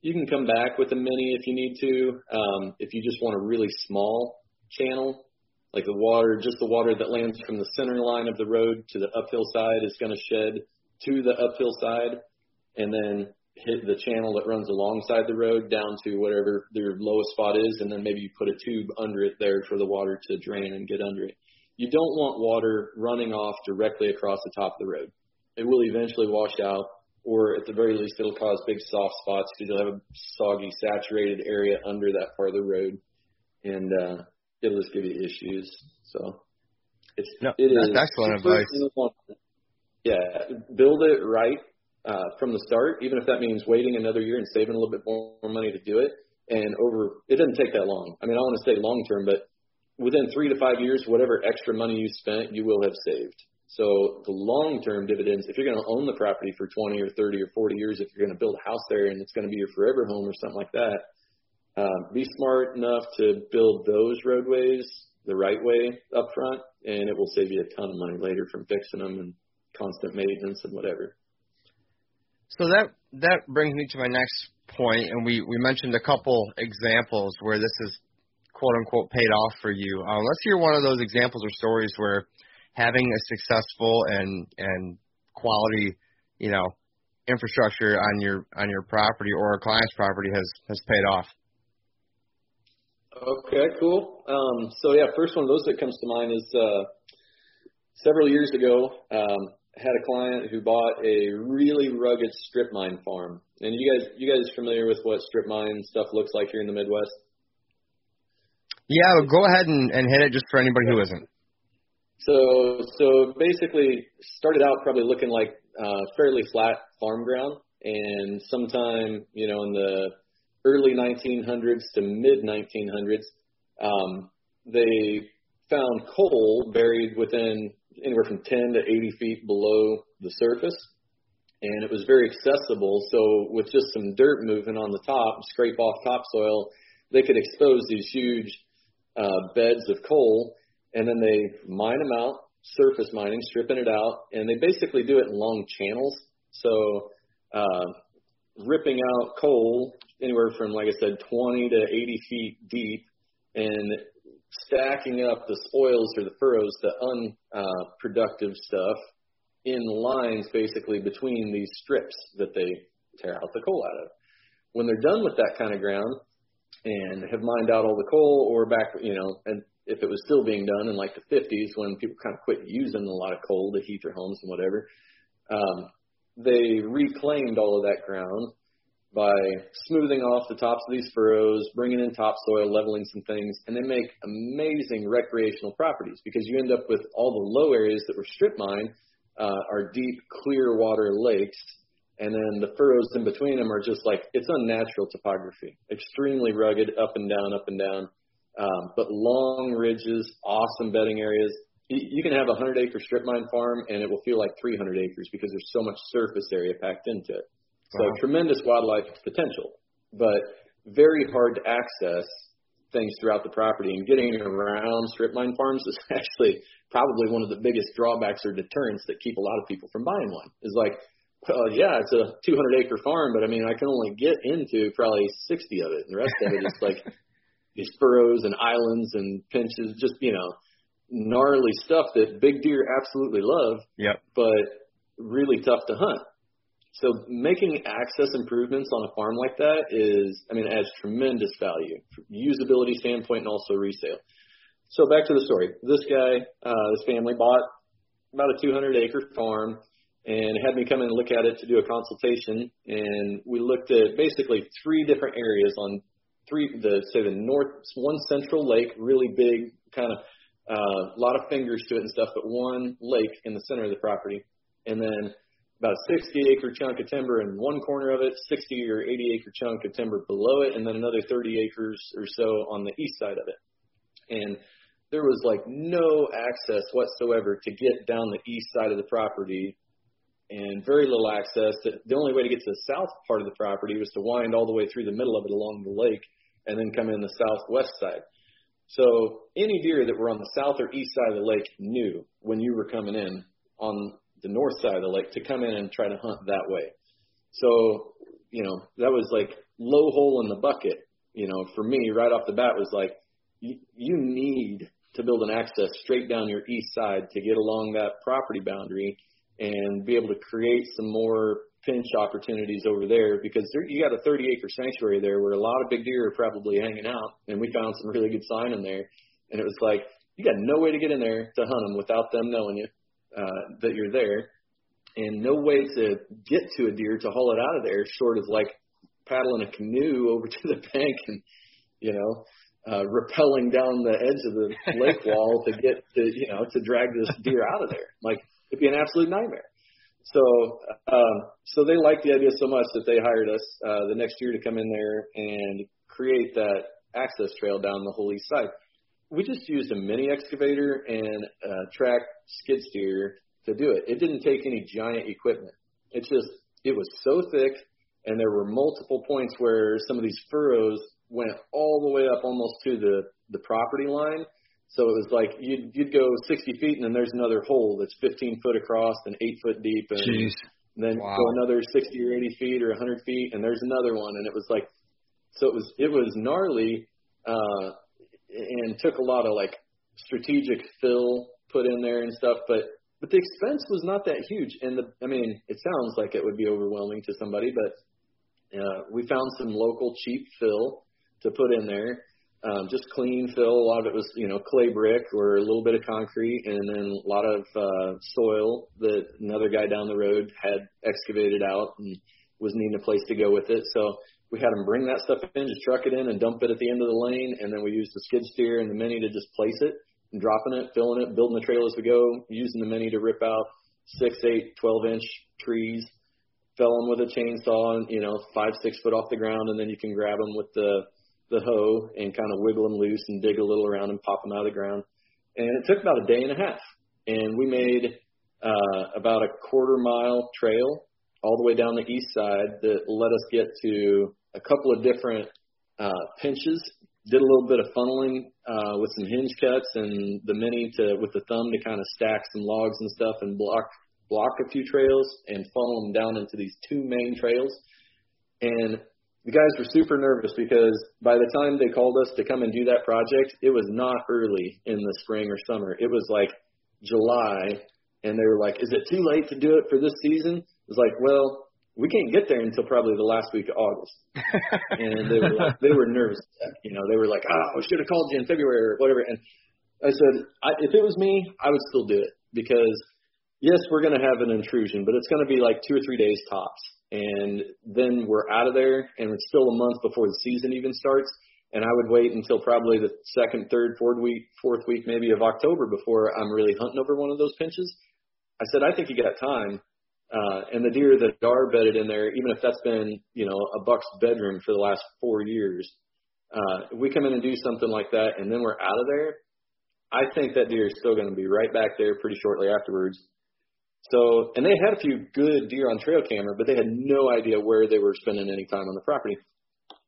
Speaker 4: you can come back with a mini if you need to. Um, if you just want a really small channel, like the water, just the water that lands from the center line of the road to the uphill side is going to shed to the uphill side, and then hit the channel that runs alongside the road down to whatever their lowest spot is, and then maybe you put a tube under it there for the water to drain and get under it. You don't want water running off directly across the top of the road. It will eventually wash out, or at the very least, it'll cause big soft spots because you'll have a soggy, saturated area under that part of the road, and uh, it'll just give you issues. So it's
Speaker 2: no, it that's is, excellent advice.
Speaker 4: Yeah, build it right uh, from the start, even if that means waiting another year and saving a little bit more money to do it. And over, it doesn't take that long. I mean, I want to say long term, but within three to five years, whatever extra money you spent, you will have saved. So the long term dividends, if you're going to own the property for 20 or 30 or 40 years, if you're going to build a house there and it's going to be your forever home or something like that, um, be smart enough to build those roadways the right way up front, and it will save you a ton of money later from fixing them and constant maintenance and whatever.
Speaker 2: So that that brings me to my next point, and we we mentioned a couple examples where this is quote unquote paid off for you. Uh, let's hear one of those examples or stories where having a successful and and quality, you know, infrastructure on your on your property or a client's property has has paid off.
Speaker 4: Okay, cool. Um, so yeah, first one of those that comes to mind is uh, several years ago. Um, had a client who bought a really rugged strip mine farm. And you guys, you guys familiar with what strip mine stuff looks like here in the Midwest?
Speaker 2: Yeah, go ahead and, and hit it just for anybody who isn't.
Speaker 4: So, so basically, started out probably looking like uh, fairly flat farm ground, and sometime you know in the early 1900s to mid 1900s, um, they found coal buried within anywhere from 10 to 80 feet below the surface. And it was very accessible. So with just some dirt moving on the top, scrape off topsoil, they could expose these huge uh, beds of coal. And then they mine them out, surface mining, stripping it out. And they basically do it in long channels. So uh, ripping out coal anywhere from, like I said, 20 to 80 feet deep and stacking up the spoils or the furrows, the unproductive stuff, in lines basically between these strips that they tear out the coal out of. When they're done with that kind of ground and have mined out all the coal, or back, you know, and if it was still being done in like the 50s when people kind of quit using a lot of coal to heat their homes and whatever, um, they reclaimed all of that ground by smoothing off the tops of these furrows, bringing in topsoil, leveling some things, and they make amazing recreational properties because you end up with all the low areas that were strip mined uh, are deep, clear water lakes, and then the furrows in between them are just like it's unnatural topography, extremely rugged, up and down, up and down, um, but long ridges, awesome bedding areas. You can have a 100 acre strip mine farm and it will feel like 300 acres because there's so much surface area packed into it. So wow. tremendous wildlife potential, but very hard to access things throughout the property. And getting around strip mine farms is actually probably one of the biggest drawbacks or deterrents that keep a lot of people from buying one. Is like, well, yeah, it's a 200 acre farm, but I mean, I can only get into probably 60 of it, and the rest of it is like these furrows and islands and pinches, just you know, gnarly stuff that big deer absolutely love.
Speaker 2: Yep.
Speaker 4: But really tough to hunt. So making access improvements on a farm like that is, I mean, adds tremendous value, from usability standpoint, and also resale. So back to the story. This guy, uh, this family bought about a 200 acre farm and had me come in and look at it to do a consultation. And we looked at basically three different areas on three, the say the north, one central lake, really big, kind of a uh, lot of fingers to it and stuff, but one lake in the center of the property, and then about a 60 acre chunk of timber in one corner of it, 60 or 80 acre chunk of timber below it, and then another 30 acres or so on the east side of it. And there was like no access whatsoever to get down the east side of the property and very little access. The only way to get to the south part of the property was to wind all the way through the middle of it along the lake and then come in the southwest side. So any deer that were on the south or east side of the lake knew when you were coming in on the north side of the lake to come in and try to hunt that way. So, you know, that was like low hole in the bucket, you know, for me right off the bat was like, you, you need to build an access straight down your east side to get along that property boundary and be able to create some more pinch opportunities over there because there, you got a 30 acre sanctuary there where a lot of big deer are probably hanging out and we found some really good sign in there and it was like you got no way to get in there to hunt them without them knowing you uh, that you're there, and no way to get to a deer to haul it out of there short of like paddling a canoe over to the bank and you know uh, rappelling down the edge of the lake wall to get to you know to drag this deer out of there. Like it'd be an absolute nightmare. So um, so they liked the idea so much that they hired us uh, the next year to come in there and create that access trail down the whole east side we just used a mini excavator and a track skid steer to do it. It didn't take any giant equipment. It just it was so thick, and there were multiple points where some of these furrows went all the way up almost to the the property line. So it was like you'd you'd go 60 feet, and then there's another hole that's 15 foot across and eight foot deep, and,
Speaker 2: Jeez.
Speaker 4: then wow. go another 60 or 80 feet or 100 feet, and there's another one, and it was like so it was it was gnarly. Uh, and took a lot of like strategic fill put in there and stuff, but but the expense was not that huge. And the I mean, it sounds like it would be overwhelming to somebody, but uh, we found some local cheap fill to put in there. Um, just clean fill. A lot of it was, you know, clay brick or a little bit of concrete, and then a lot of uh, soil that another guy down the road had excavated out and was needing a place to go with it. So we had them bring that stuff in, just truck it in and dump it at the end of the lane, and then we used the skid steer and the mini to just place it and dropping it, filling it, building the trail as we go, using the mini to rip out six, eight, twelve inch trees, fell them with a chainsaw, and you know, five, six foot off the ground, and then you can grab them with the the hoe and kind of wiggle them loose and dig a little around and pop them out of the ground. And it took about a day and a half, and we made uh, about a quarter mile trail all the way down the east side that let us get to a couple of different uh, pinches. Did a little bit of funneling uh, with some hinge cuts and the mini to with the thumb to kind of stack some logs and stuff and block block a few trails and funnel them down into these two main trails. And the guys were super nervous because by the time they called us to come and do that project, it was not early in the spring or summer. It was like July, and they were like, "Is it too late to do it for this season?" It was like, "Well, we can't get there until probably the last week of August." and they were like, they were nervous. You know, they were like, "Oh, I should have called you in February or whatever." And I said, I, if it was me, I would still do it because yes, we're going to have an intrusion, but it's going to be like two or three days tops. And then we're out of there, and it's still a month before the season even starts. And I would wait until probably the second, third, fourth week, fourth week maybe of October before I'm really hunting over one of those pinches. I said, I think you got time. Uh, and the deer that are bedded in there, even if that's been, you know, a buck's bedroom for the last four years, uh, if we come in and do something like that and then we're out of there, I think that deer is still going to be right back there pretty shortly afterwards. So, and they had a few good deer on trail camera, but they had no idea where they were spending any time on the property.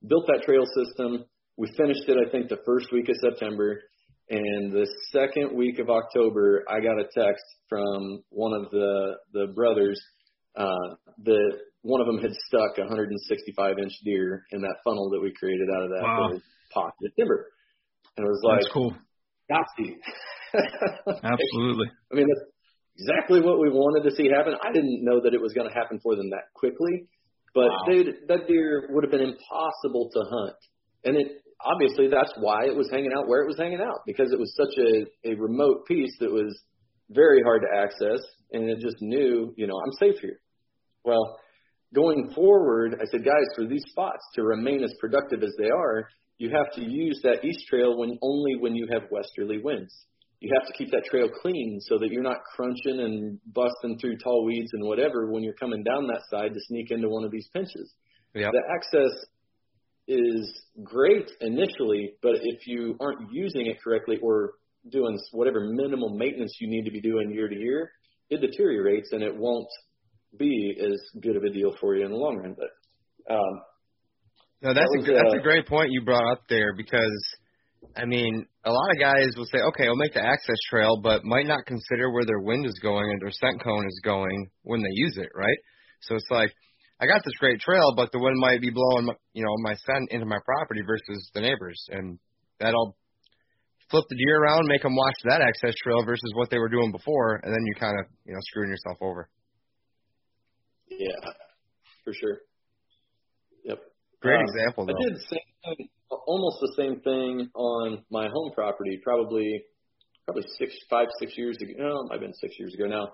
Speaker 4: Built that trail system. We finished it, I think, the first week of September. And the second week of October, I got a text from one of the the brothers uh, that one of them had stuck a 165 inch deer in that funnel that we created out of that
Speaker 3: wow.
Speaker 4: little pocket of timber. And it was like,
Speaker 3: That's cool. Absolutely.
Speaker 4: I mean, that's exactly what we wanted to see happen. I didn't know that it was going to happen for them that quickly, but
Speaker 2: Wow.
Speaker 4: dude, that deer would have been impossible to hunt. And it obviously that's why it was hanging out where it was hanging out because it was such a a remote piece that was very hard to access, and it just knew, you know, I'm safe here. Well, going forward, I said, guys, for these spots to remain as productive as they are, you have to use that east trail when only when you have westerly winds. You have to keep that trail clean so that you're not crunching and busting through tall weeds and whatever when you're coming down that side to sneak into one of these pinches.
Speaker 2: Yep.
Speaker 4: The access is great initially, but if you aren't using it correctly or doing whatever minimal maintenance you need to be doing year to year, it deteriorates and it won't be as good of a deal for you in the long run. But um,
Speaker 2: No, that's
Speaker 4: That
Speaker 2: a
Speaker 4: was,
Speaker 2: that's
Speaker 4: uh,
Speaker 2: a great point you brought up there because I mean, a lot of guys will say, okay, I'll make the access trail, but might not consider where their wind is going and their scent cone is going when they use it, right? So it's like, I got this great trail, but the wind might be blowing, my, you know, my scent into my property versus the neighbors, and that'll flip the deer around, make them watch that access trail versus what they were doing before, and then you kind of, you know, screwing yourself over.
Speaker 4: Yeah, for sure. Yep.
Speaker 2: Great
Speaker 4: Um,
Speaker 2: example,
Speaker 4: I did the same thing, almost the same thing on my home property, probably probably six, five, six years ago. No, it might have been six years ago now.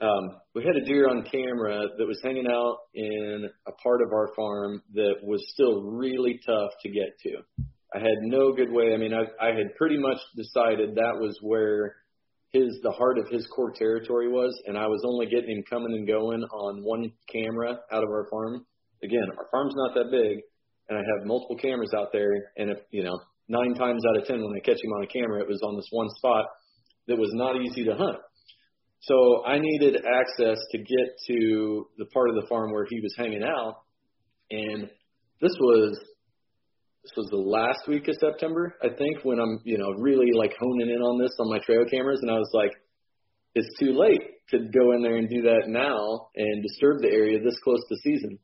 Speaker 4: Um, we had a deer on camera that was hanging out in a part of our farm that was still really tough to get to. I had no good way. I mean, I, I had pretty much decided that was where his the heart of his core territory was, and I was only getting him coming and going on one camera out of our farm. Again, our farm's not that big, and I have multiple cameras out there. And if you know, nine times out of ten, when I catch him on a camera, it was on this one spot that was not easy to hunt. So I needed access to get to the part of the farm where he was hanging out, and this was this was the last week of September, I think, when I'm you know really like honing in on this on my trail cameras, and I was like, it's too late to go in there and do that now and disturb the area this close to season.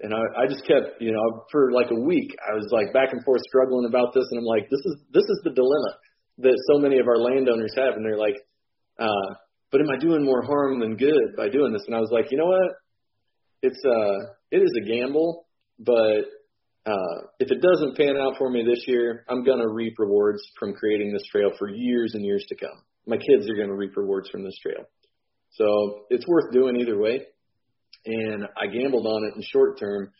Speaker 4: And I, I just kept, you know, for like a week, I was like back and forth struggling about this, and I'm like, this is this is the dilemma that so many of our landowners have, and they're like, uh, but am I doing more harm than good by doing this? And I was like, you know what? It's uh, it is a gamble, but uh, if it doesn't pan out for me this year, I'm gonna reap rewards from creating this trail for years and years to come. My kids are gonna reap rewards from this trail, so it's worth doing either way. And I gambled on it in short term.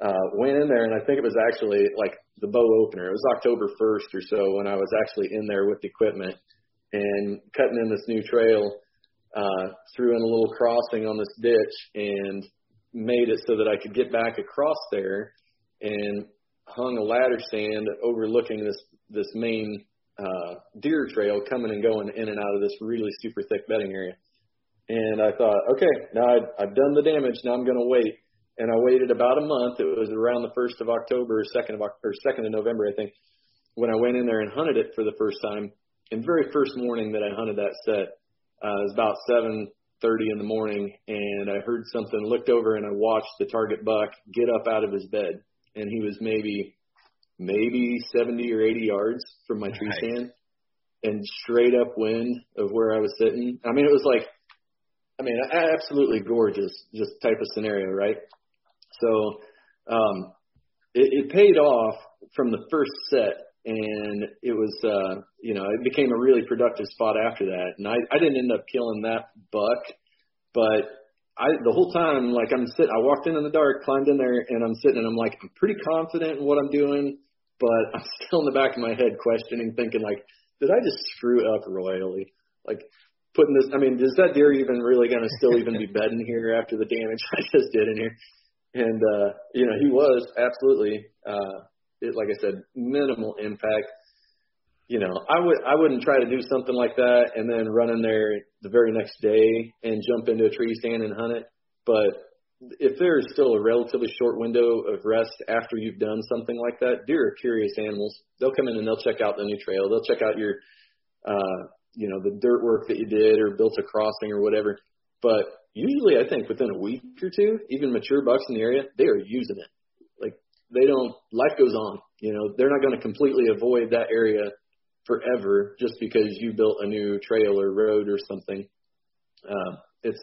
Speaker 4: Uh, went in there, and I think it was actually like the bow opener. It was October 1st or so when I was actually in there with the equipment and cutting in this new trail. Uh, threw in a little crossing on this ditch and made it so that I could get back across there and hung a ladder stand overlooking this this main uh, deer trail coming and going in and out of this really super thick bedding area. And I thought, okay, now I've, I've done the damage. Now I'm going to wait. And I waited about a month. It was around the first of October, second of or second of November, I think, when I went in there and hunted it for the first time. And very first morning that I hunted that set, uh, it was about 7:30 in the morning, and I heard something. Looked over and I watched the target buck get up out of his bed. And he was maybe maybe 70 or 80 yards from my tree
Speaker 2: Right.
Speaker 4: stand, and straight up wind of where I was sitting. I mean, it was like, I mean, absolutely gorgeous, just type of scenario, right? So, um, it, it paid off from the first set, and it was, uh, you know, it became a really productive spot after that. And I, I didn't end up killing that buck, but I the whole time, like I'm sitting, I walked in in the dark, climbed in there, and I'm sitting, and I'm like, I'm pretty confident in what I'm doing, but I'm still in the back of my head questioning, thinking like, did I just screw up royally? Like putting this, I mean, is that deer even really going to still even be bedding here after the damage I just did in here? And uh, you know, he was absolutely, uh, it, like I said, minimal impact. You know, I would I wouldn't try to do something like that and then run in there the very next day and jump into a tree stand and hunt it. But if there is still a relatively short window of rest after you've done something like that, deer are curious animals. They'll come in and they'll check out the new trail. They'll check out your, uh, you know, the dirt work that you did or built a crossing or whatever. But usually, I think within a week or two, even mature bucks in the area, they are using it. Like they don't. Life goes on. You know, they're not going to completely avoid that area forever just because you built a new trail or road or something. Um, it's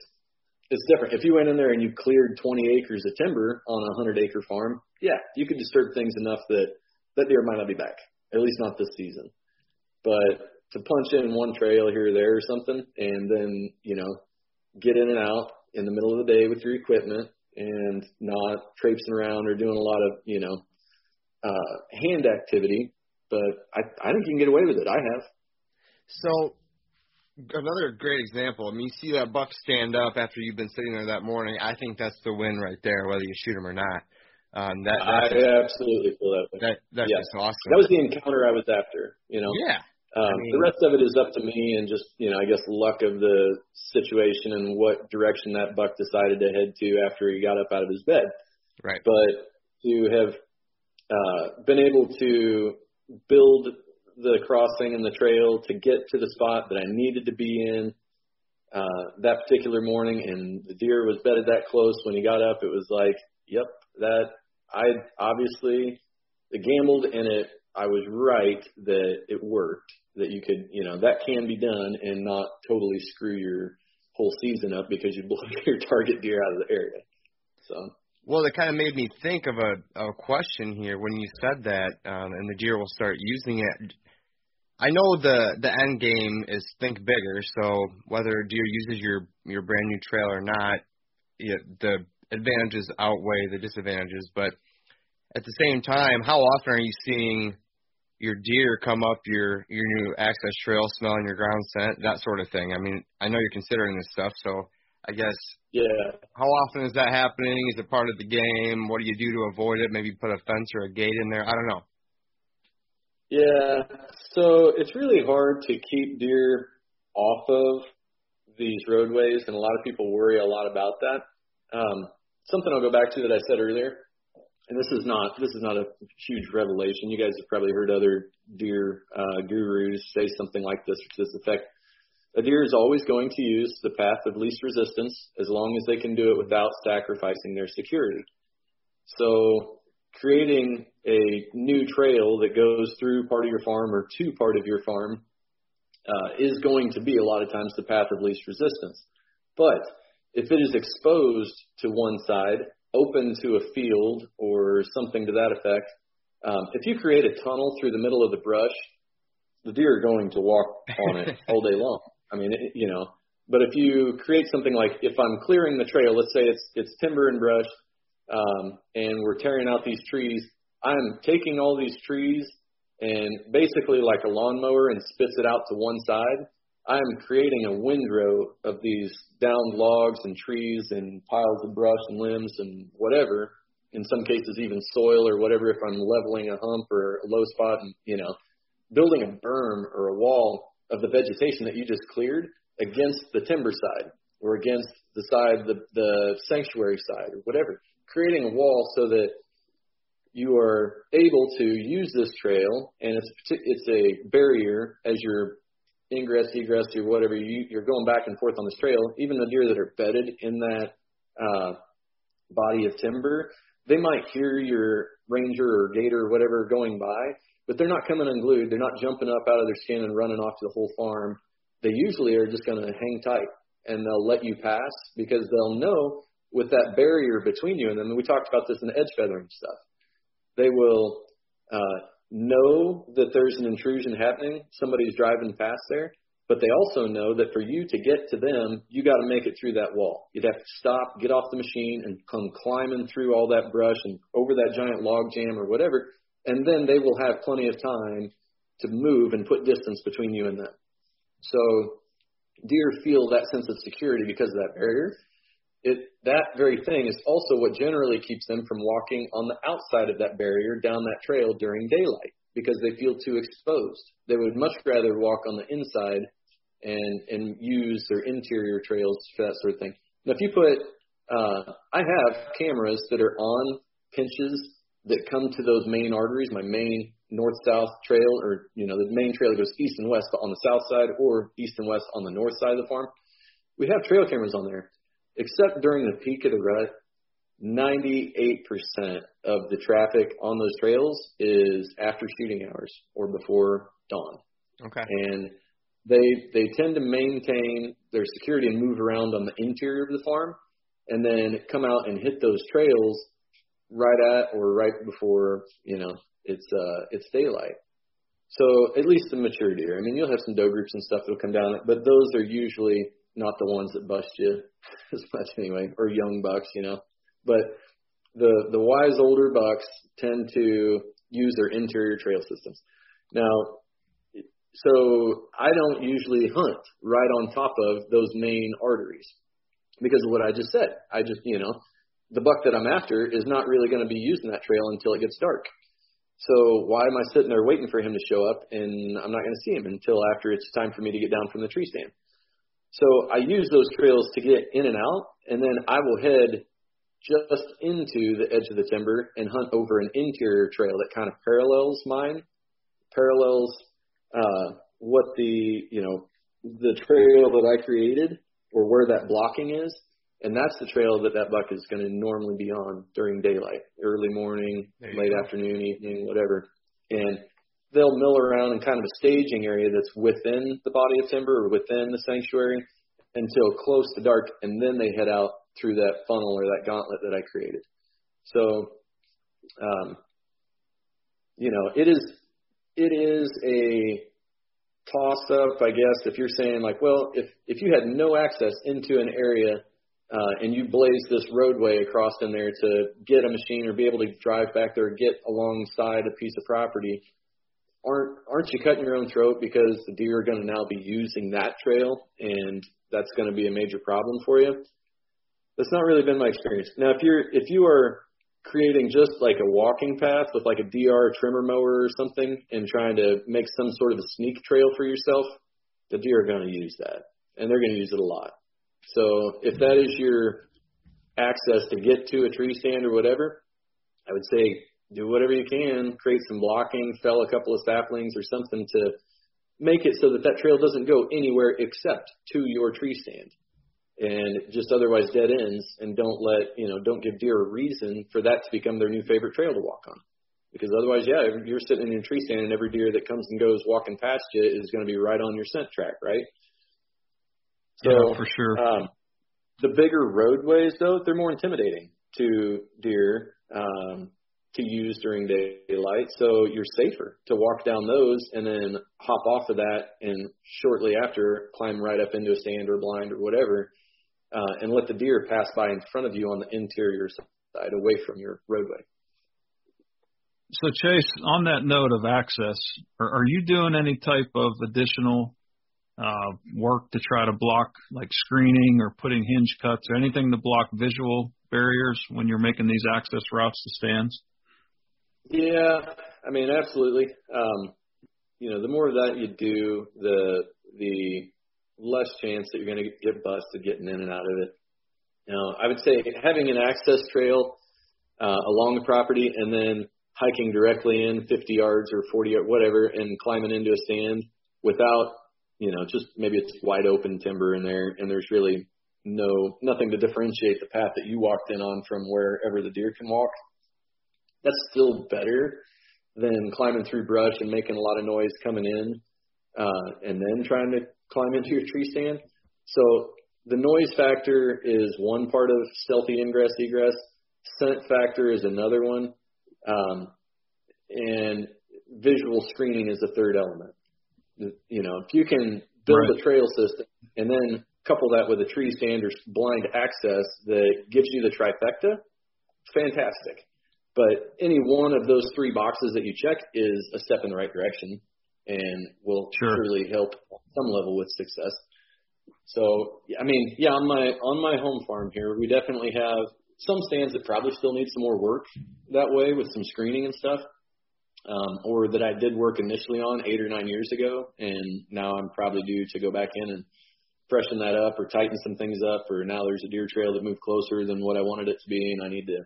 Speaker 4: it's different. If you went in there and you cleared 20 acres of timber on a 100 acre farm, yeah, you could disturb things enough that that deer might not be back, at least not this season. But to punch in one trail here or there or something, and then you know get in and out in the middle of the day with your equipment and not traipsing around or doing a lot of you know uh, hand activity. But I I think you can get away with it. I have.
Speaker 2: So another great example. I mean, you see that buck stand up after you've been sitting there that morning. I think that's the win right there, whether you shoot him or not. Um, that
Speaker 4: I
Speaker 2: just,
Speaker 4: absolutely feel that way.
Speaker 2: that that's
Speaker 4: yeah.
Speaker 2: just awesome.
Speaker 4: That was the encounter I was after. You know.
Speaker 2: yeah,
Speaker 4: Um,
Speaker 2: I mean-
Speaker 4: the rest of it is up to me and just, you know, I guess luck of the situation and what direction that buck decided to head to after he got up out of his bed.
Speaker 2: right.
Speaker 4: But to have uh, been able to build the crossing and the trail to get to the spot that I needed to be in uh, that particular morning, and the deer was bedded that close when he got up, it was like, yep, that I obviously gambled and it. I was right that it worked. That you could, you know, that can be done and not totally screw your whole season up because you blow your target deer out of the area. So
Speaker 2: Well, it kind of made me think of a, a question here when you said that, um, and the deer will start using it. I know the the end game is think bigger. So whether a deer uses your your brand new trail or not, it, the advantages outweigh the disadvantages. But at the same time, how often are you seeing your deer come up your your new access trail, smelling your ground scent, that sort of thing? I mean, I know you're considering this stuff, so I guess
Speaker 4: yeah,
Speaker 2: how often is that happening? Is it part of the game? What do you do to avoid it? Maybe put a fence or a gate in there. I don't know.
Speaker 4: Yeah, so it's really hard to keep deer off of these roadways, and a lot of people worry a lot about that. Um, something I'll go back to that I said earlier, and this is not this is not a huge revelation. You guys have probably heard other deer uh, gurus say something like this to this effect. A deer is always going to use the path of least resistance as long as they can do it without sacrificing their security. So creating a new trail that goes through part of your farm or to part of your farm uh, is going to be a lot of times the path of least resistance. But if it is exposed to one side, open to a field or something to that effect, um, if you create a tunnel through the middle of the brush, the deer are going to walk on it all day long. I mean, it, you know, but if you create something like if I'm clearing the trail, let's say it's it's timber and brush, um, and we're tearing out these trees, I'm taking all these trees and basically like a lawnmower and spits it out to one side. I'm creating a windrow of these downed logs and trees and piles of brush and limbs and whatever. In some cases, even soil or whatever. If I'm leveling a hump or a low spot, and you know, building a berm or a wall of the vegetation that you just cleared against the timber side or against the side, the the sanctuary side or whatever. Creating a wall so that you are able to use this trail, and it's it's a barrier as you're ingress, egress, or whatever you, you're going back and forth on this trail. Even the deer that are bedded in that uh, body of timber, they might hear your ranger or gator or whatever going by, but they're not coming unglued. They're not jumping up out of their skin and running off to the whole farm. They usually are just going to hang tight and they'll let you pass because they'll know with that barrier between you and them. And we talked about this in the edge feathering stuff. They will uh, know that there's an intrusion happening. Somebody's driving past there, but they also know that for you to get to them, you got to make it through that wall. You'd have to stop, get off the machine, and come climbing through all that brush and over that giant log jam or whatever, and then they will have plenty of time to move and put distance between you and them. So deer feel that sense of security because of that barrier. It, that very thing is also what generally keeps them from walking on the outside of that barrier down that trail during daylight because they feel too exposed. They would much rather walk on the inside and and use their interior trails for that sort of thing. Now, if you put, uh, I have cameras that are on pinches that come to those main arteries, my main north-south trail, or you know the main trail that goes east and west, but on the south side, or east and west on the north side of the farm. We have trail cameras on there, except during the peak of the rut. 98% of the traffic on those trails is after shooting hours or before dawn.
Speaker 2: Okay.
Speaker 4: And they they tend to maintain their security and move around on the interior of the farm, and then come out and hit those trails right at or right before you know it's uh it's daylight. So at least the mature deer. I mean, you'll have some doe groups and stuff that'll come down, but those are usually not the ones that bust you as much anyway, or young bucks, you know. But the the wise older bucks tend to use their interior trail systems. Now, so I don't usually hunt right on top of those main arteries because of what I just said. I just, you know, the buck that I'm after is not really going to be using that trail until it gets dark. So why am I sitting there waiting for him to show up and I'm not going to see him until after it's time for me to get down from the tree stand? So I use those trails to get in and out, and then I will head just into the edge of the timber and hunt over an interior trail that kind of parallels mine, parallels uh, what the you know the trail that I created or where that blocking is, and that's the trail that that buck is going to normally be on during daylight, early morning, late go. afternoon, evening, whatever. And they'll mill around in kind of a staging area that's within the body of timber or within the sanctuary until close to dark, and then they head out through that funnel or that gauntlet that I created. So, um, you know, it is it is a toss up, I guess, if you're saying like, well, if if you had no access into an area uh, and you blaze this roadway across in there to get a machine or be able to drive back there, or get alongside a piece of property, aren't aren't you cutting your own throat because the deer are going to now be using that trail and that's going to be a major problem for you? That's not really been my experience. Now, if you're if you are creating just like a walking path with like a DR trimmer mower or something and trying to make some sort of a sneak trail for yourself, the deer are going to use that and they're going to use it a lot. So if that is your access to get to a tree stand or whatever, I would say do whatever you can, create some blocking, fell a couple of saplings or something to make it so that that trail doesn't go anywhere except to your tree stand. And just otherwise dead ends and don't let you know don't give deer a reason for that to become their new favorite trail to walk on. Because otherwise yeah you're sitting in your tree stand and every deer that comes and goes walking past you is going to be right on your scent track right
Speaker 3: so yeah, for sure
Speaker 4: um, the bigger roadways though they're more intimidating to deer um, to use during daylight so you're safer to walk down those and then hop off of that and shortly after climb right up into a stand or blind or whatever uh, and let the deer pass by in front of you on the interior side, away from your roadway.
Speaker 3: So Chase, on that note of access, are, are you doing any type of additional uh, work to try to block like screening or putting hinge cuts or anything to block visual barriers when you're making these access routes to stands?
Speaker 4: Yeah, I mean, absolutely. Um, you know, the more of that you do, the the less chance that you're going to get busted getting in and out of it. Now, I would say having an access trail uh, along the property and then hiking directly in 50 yards or 40 or whatever and climbing into a stand without, you know, just maybe it's wide open timber in there and there's really no nothing to differentiate the path that you walked in on from wherever the deer can walk. that's still better than climbing through brush and making a lot of noise coming in, uh, and then trying to climb into your tree stand. So the noise factor is one part of stealthy ingress egress. Scent factor is another one, um, and visual screening is the third element. You know, if you can build right. a trail system and then couple that with a tree stand or blind access that gives you the trifecta, fantastic. But any one of those three boxes that you check is a step in the right direction and will sure. surely help on some level with success. So, I mean, yeah, on my on my home farm here, we definitely have some stands that probably still need some more work that way with some screening and stuff, um, or that I did work initially on eight or nine years ago, and now I'm probably due to go back in and freshen that up or tighten some things up, or now there's a deer trail that moved closer than what I wanted it to be, and I need to,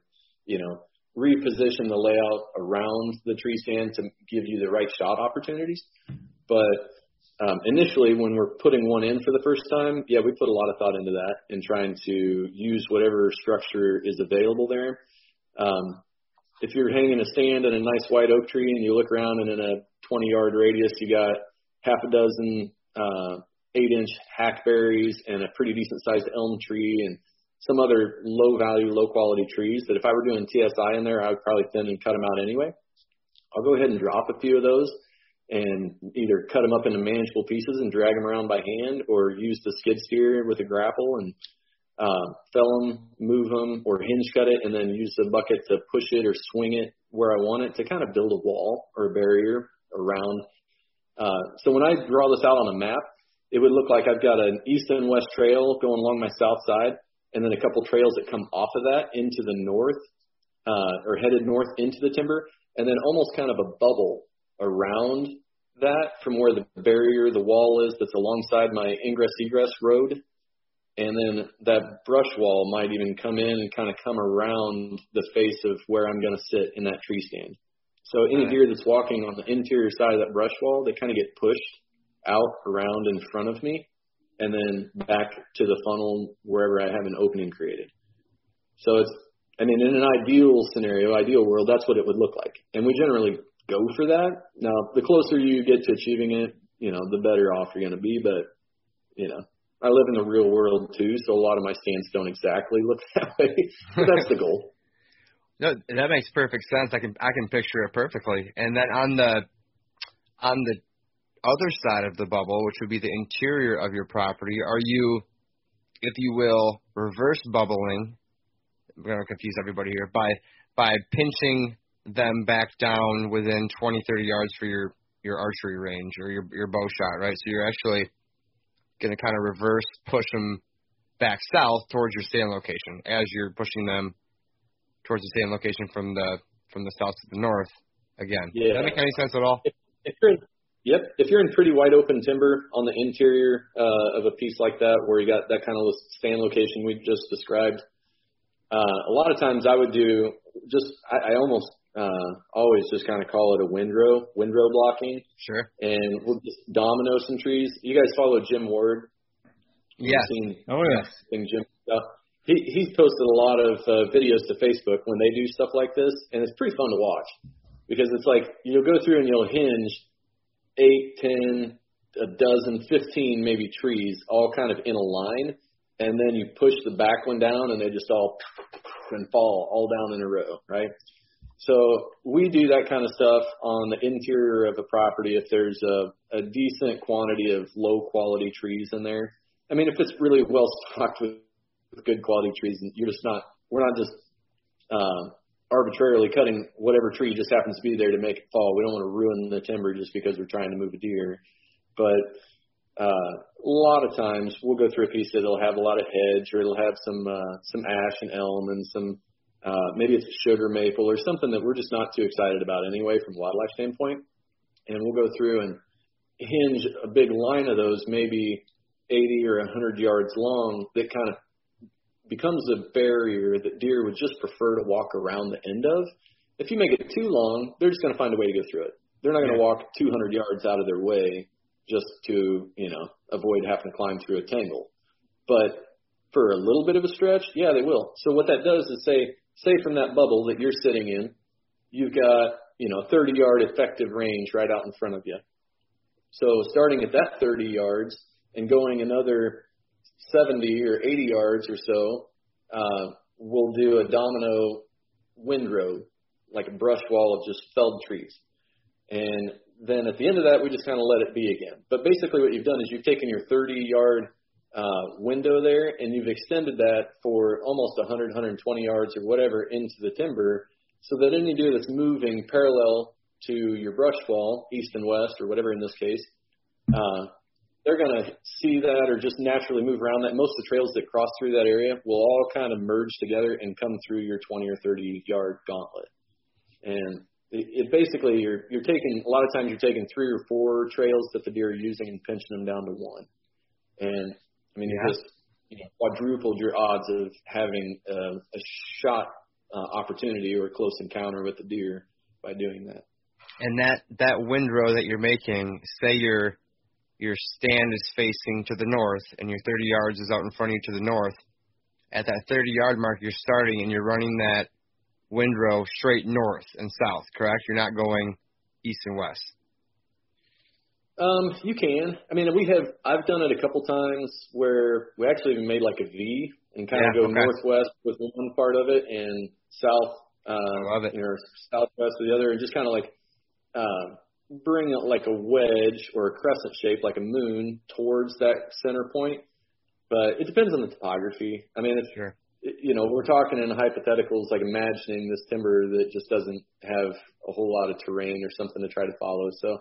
Speaker 4: you know, reposition the layout around the tree stand to give you the right shot opportunities. But um, initially, when we're putting one in for the first time, yeah, we put a lot of thought into that and trying to use whatever structure is available there. Um, if you're hanging a stand in a nice white oak tree and you look around and in a 20 yard radius, you got half a dozen uh, eight inch hackberries and a pretty decent sized elm tree and some other low value, low quality trees that if I were doing TSI in there, I would probably thin and cut them out anyway. I'll go ahead and drop a few of those and either cut them up into manageable pieces and drag them around by hand or use the skid steer with a grapple and uh, fell them, move them, or hinge cut it, and then use the bucket to push it or swing it where I want it to kind of build a wall or a barrier around. Uh, so when I draw this out on a map, it would look like I've got an east and west trail going along my south side, and then a couple trails that come off of that into the north, uh, or headed north into the timber, and then almost kind of a bubble around that from where the barrier, the wall is that's alongside my ingress egress road. And then that brush wall might even come in and kind of come around the face of where I'm going to sit in that tree stand. So any deer that's walking on the interior side of that brush wall, they kind of get pushed out around in front of me and then back to the funnel wherever I have an opening created. So it's, I mean, in an ideal scenario, ideal world, that's what it would look like. And we generally go for that. Now, the closer you get to achieving it, you know, the better off you're going to be. But, you know, I live in the real world too, so a lot of my stands don't exactly look that way. but that's the goal.
Speaker 2: No, that makes perfect sense. I can I can picture it perfectly. And then on the on the other side of the bubble, which would be the interior of your property, are you, if you will, reverse bubbling? I'm going to confuse everybody here by by pinching them back down within 20, 30 yards for your your archery range or your your bow shot, right? So you're actually going to kind of reverse push them back south towards your stand location as you're pushing them towards the stand location from the from the south to the north. Again, yeah. does that make any sense at all?
Speaker 4: If, if you're in, Yep. If you're in pretty wide open timber on the interior uh, of a piece like that, where you got that kind of stand location we just described, uh, a lot of times I would do just I, I almost uh, always just kind of call it a windrow windrow blocking.
Speaker 2: Sure.
Speaker 4: And we'll just domino some trees. You guys follow Jim Ward?
Speaker 2: Yes.
Speaker 4: oh yes. Jim stuff. He he's posted a lot of uh, videos to Facebook when they do stuff like this, and it's pretty fun to watch because it's like you'll go through and you'll hinge eight, ten, a dozen, fifteen maybe trees all kind of in a line, and then you push the back one down and they just all and fall all down in a row, right? So we do that kind of stuff on the interior of a property if there's a, a decent quantity of low quality trees in there. I mean, if it's really well stocked with, with good quality trees, you're just not, we're not just uh, arbitrarily cutting whatever tree just happens to be there to make it fall. We don't want to ruin the timber just because we're trying to move a deer. But uh, a lot of times we'll go through a piece that'll have a lot of hedge or it'll have some uh, some ash and elm and some uh, maybe it's sugar maple or something that we're just not too excited about anyway from a wildlife standpoint. And we'll go through and hinge a big line of those, maybe 80 or 100 yards long, that kind of becomes a barrier that deer would just prefer to walk around the end of. If you make it too long, they're just going to find a way to go through it. They're not going to walk 200 yards out of their way just to, you know, avoid having to climb through a tangle. But for a little bit of a stretch, yeah, they will. So what that does is say, say from that bubble that you're sitting in, you've got you know 30 yard effective range right out in front of you. So starting at that 30 yards and going another 70 or 80 yards or so, uh, we'll do a domino windrow, like a brush wall of just felled trees. And then at the end of that, we just kind of let it be again. But basically, what you've done is you've taken your 30 yard uh, window there and you've extended that for almost 100, 120 yards or whatever into the timber so that any deer that's moving parallel to your brush wall, east and west, or whatever in this case, uh, they're going to see that or just naturally move around that. Most of the trails that cross through that area will all kind of merge together and come through your 20 or 30 yard gauntlet. And it, it basically you're you're taking a lot of times you're taking three or four trails that the deer are using and pinching them down to one. And I mean, yeah. you just you know, quadrupled your odds of having a, a shot uh, opportunity or a close encounter with the deer by doing that.
Speaker 2: And that that windrow that you're making, say your your stand is facing to the north and your 30 yards is out in front of you to the north. At that 30 yard mark, you're starting and you're running that windrow straight north and south, correct? You're not going east and west.
Speaker 4: Um, you can. I mean, we have. I've done it a couple times where we actually even made like a V and kind
Speaker 2: yeah,
Speaker 4: of go
Speaker 2: okay.
Speaker 4: northwest with one part of it and south, uh,
Speaker 2: I love it.
Speaker 4: know, southwest with the other, and just kind of like uh, bring it like a wedge or a crescent shape, like a moon, towards that center point. But it depends on the topography. I mean, it's
Speaker 2: Sure.
Speaker 4: you know, we're talking in hypotheticals, like imagining this timber that just doesn't have a whole lot of terrain or something to try to follow. So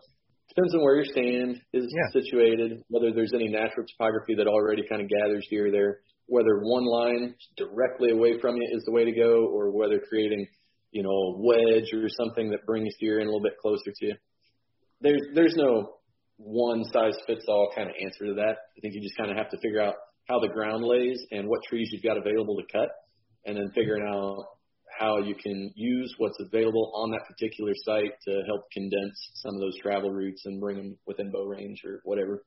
Speaker 4: depends on where your stand is
Speaker 2: Yeah.
Speaker 4: situated, whether there's any natural topography that already kind of gathers deer there, whether one line directly away from you is the way to go, or whether creating, you know, a wedge or something that brings deer in a little bit closer to you. There's there's no one size fits all kind of answer to that. I think you just kind of have to figure out how the ground lays and what trees you've got available to cut, and then figuring out how you can use what's available on that particular site to help condense some of those travel routes and bring them within bow range or whatever.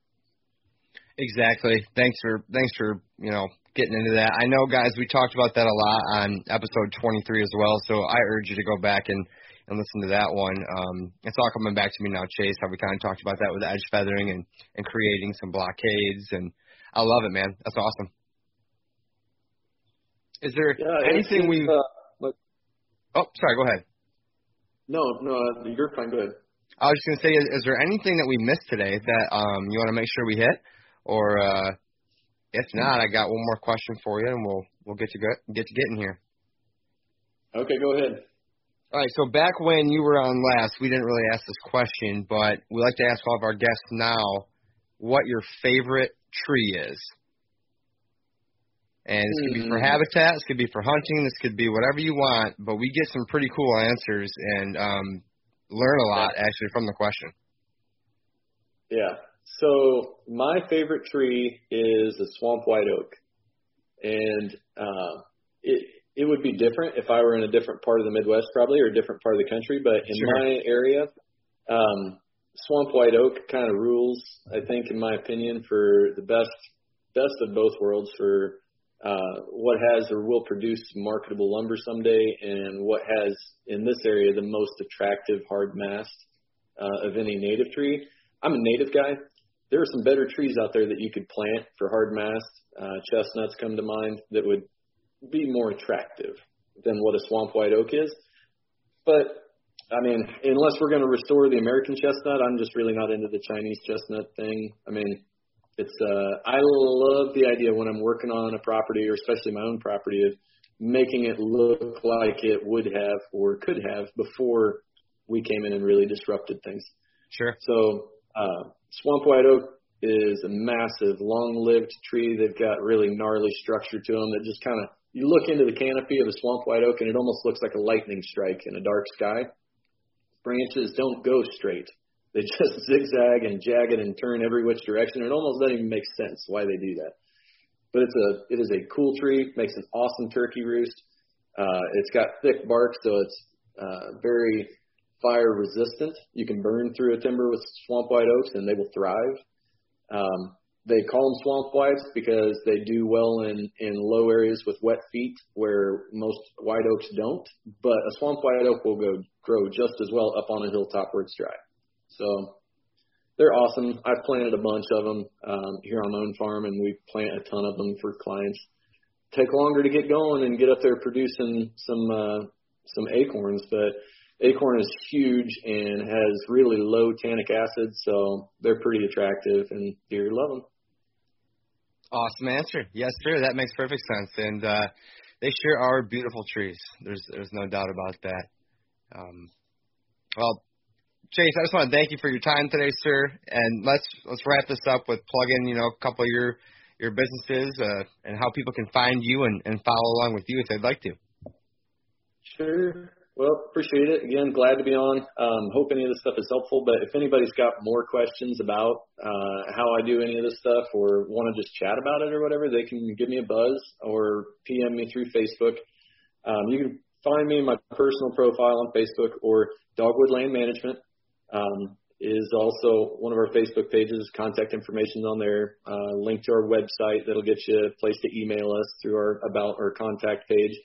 Speaker 2: Exactly. Thanks for thanks for you know getting into that. I know, guys, we talked about that a lot on episode 23 as well. So I urge you to go back and and listen to that one. Um, it's all coming back to me now, Chase. How we kind of talked about that with edge feathering and and creating some blockades, and I love it, man. That's awesome. Is there
Speaker 4: Yeah,
Speaker 2: anything we?
Speaker 4: it's, uh, look,
Speaker 2: Oh, sorry. Go ahead.
Speaker 4: no, no, uh, you're fine. Go ahead.
Speaker 2: I was just gonna say, is, is there anything that we missed today that um you want to make sure we hit, or uh, if not, I got one more question for you, and we'll we'll get to get get to getting here.
Speaker 4: Okay, go ahead.
Speaker 2: All right. So back when you were on last, we didn't really ask this question, but we like to ask all of our guests now what your favorite tree is. And this could be for
Speaker 4: Hmm.
Speaker 2: habitat, this could be for hunting, this could be whatever you want, but we get some pretty cool answers and um, learn a lot actually from the question.
Speaker 4: Yeah. So my favorite tree is a swamp white oak, and uh, it it would be different if I were in a different part of the Midwest, probably, or a different part of the country. But in
Speaker 2: Sure.
Speaker 4: my area, um, swamp white oak kind of rules. I think, in my opinion, for the best best of both worlds for uh, what has or will produce marketable lumber someday, and what has in this area the most attractive hard mast uh, of any native tree. I'm a native guy. There are some better trees out there that you could plant for hard mast. Uh, chestnuts come to mind that would be more attractive than what a swamp white oak is. But I mean, unless we're going to restore the American chestnut, I'm just really not into the Chinese chestnut thing. I mean, it's uh, I love the idea when I'm working on a property, or especially my own property, of making it look like it would have or could have before we came in and really disrupted things.
Speaker 2: Sure.
Speaker 4: So uh, swamp white oak is a massive, long-lived tree. They've got really gnarly structure to them that just kind of you look into the canopy of a swamp white oak and it almost looks like a lightning strike in a dark sky. Branches don't go straight; they just zigzag and jagged and turn every which direction. It almost doesn't even make sense why they do that. But it's a it is a cool tree. Makes an awesome turkey roost. Uh, it's got thick bark, so it's uh, very fire resistant. You can burn through a timber with swamp white oaks and they will thrive. Um, they call them swamp whites because they do well in in low areas with wet feet where most white oaks don't. But a swamp white oak will go grow just as well up on a hilltop where it's dry. So they're awesome. I've planted a bunch of them um, here on my own farm, and we plant a ton of them for clients. Take longer to get going and get up there producing some uh, some acorns, but acorn is huge and has really low tannic acid, so they're pretty attractive, and deer love them.
Speaker 2: Awesome answer. Yes, sir. That makes perfect sense, and uh, they sure are beautiful trees. There's there's no doubt about that. Um, well, Chase, I just want to thank you for your time today, sir. And let's let's wrap this up with plugging, you know, a couple of your your businesses uh, and how people can find you and, and follow along with you if they'd like to.
Speaker 4: Sure. Well, appreciate it. Again, glad to be on. Um, hope any of this stuff is helpful. But if anybody's got more questions about uh, how I do any of this stuff or want to just chat about it or whatever, they can give me a buzz or PM me through Facebook. Um, you can find me in my personal profile on Facebook or Dogwood Land Management um, is also one of our Facebook pages. Contact information on there. Uh, link to our website that'll get you a place to email us through our about or contact page.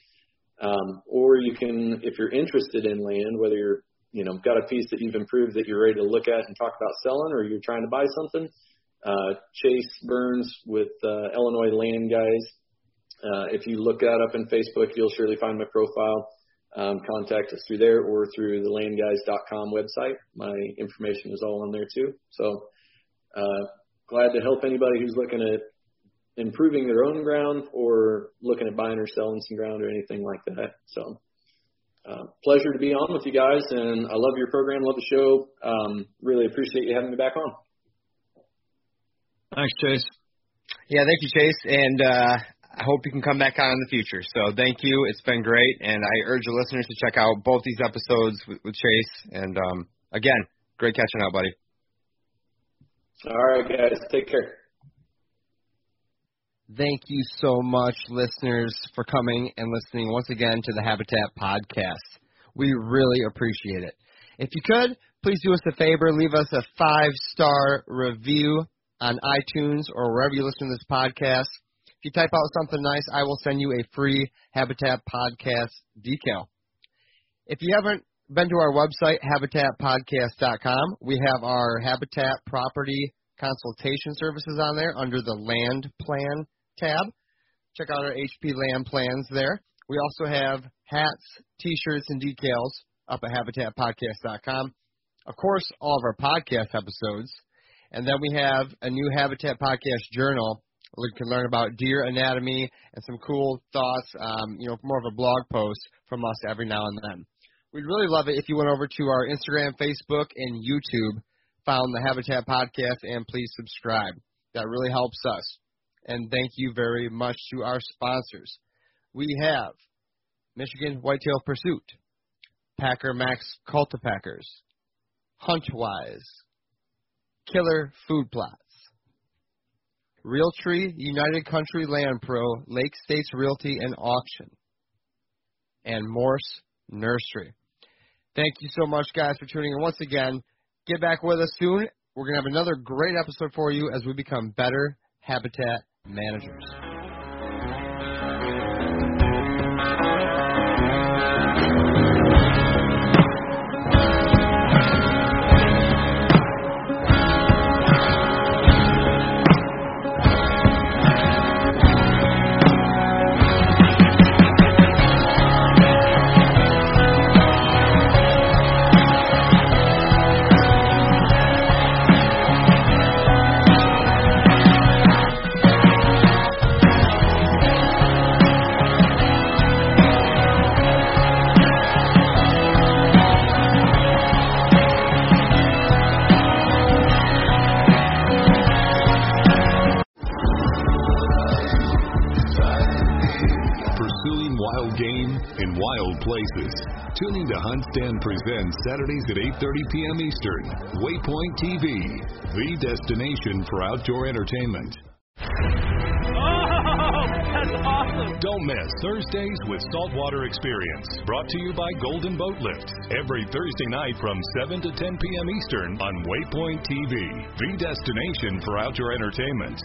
Speaker 4: Um, or you can, if you're interested in land, whether you're you know got a piece that you've improved that you're ready to look at and talk about selling, or you're trying to buy something. Uh, Chase Burns with uh, Illinois Land Guys. Uh, if you look that up in Facebook, you'll surely find my profile um, contact us through there or through the landguys.com website. My information is all on there too. So uh, glad to help anybody who's looking at improving their own ground or looking at buying or selling some ground or anything like that. So uh, pleasure to be on with you guys, and I love your program, love the show. Um, really appreciate you having me back on.
Speaker 3: Thanks, Chase.
Speaker 2: Yeah, thank you, Chase. And uh, I hope you can come back on in the future. So thank you. It's been great, and I urge the listeners to check out both these episodes with, with Chase. And um, again, great catching up, buddy.
Speaker 4: All right, guys. Take care.
Speaker 2: Thank you so much, listeners, for coming and listening once again to the Habitat Podcast. We really appreciate it. If you could, please do us a favor, leave us a five star review on iTunes or wherever you listen to this podcast you type out something nice, I will send you a free Habitat Podcast decal. If you haven't been to our website, habitatpodcast.com, we have our Habitat Property Consultation Services on there under the Land Plan tab. Check out our HP Land Plans there. We also have hats, t-shirts, and decals up at habitatpodcast.com. Of course, all of our podcast episodes. And then we have a new Habitat Podcast journal you can learn about deer anatomy and some cool thoughts, um, you know, more of a blog post from us every now and then. We'd really love it if you went over to our Instagram, Facebook, and YouTube, found the Habitat Podcast, and please subscribe. That really helps us. And thank you very much to our sponsors. We have Michigan Whitetail Pursuit, Packer Maxx Cultipackers, Huntwise, Killer Food Plots, Realtree, United Country Land Pro, Lake States Realty and Auction, and Morse Nursery. Thank you so much, guys, for tuning in once again. Get back with us soon. We're going to have another great episode for you as we become better habitat managers.
Speaker 5: Tuning to HuntStand presents Saturdays at 8:30 p.m. Eastern. Waypoint TV, the destination for outdoor entertainment.
Speaker 6: Oh, that's awesome!
Speaker 5: Don't miss Thursdays with Saltwater Experience, brought to you by Golden Boat Lift, every Thursday night from 7 to 10 p.m. Eastern on Waypoint TV, the destination for outdoor entertainment.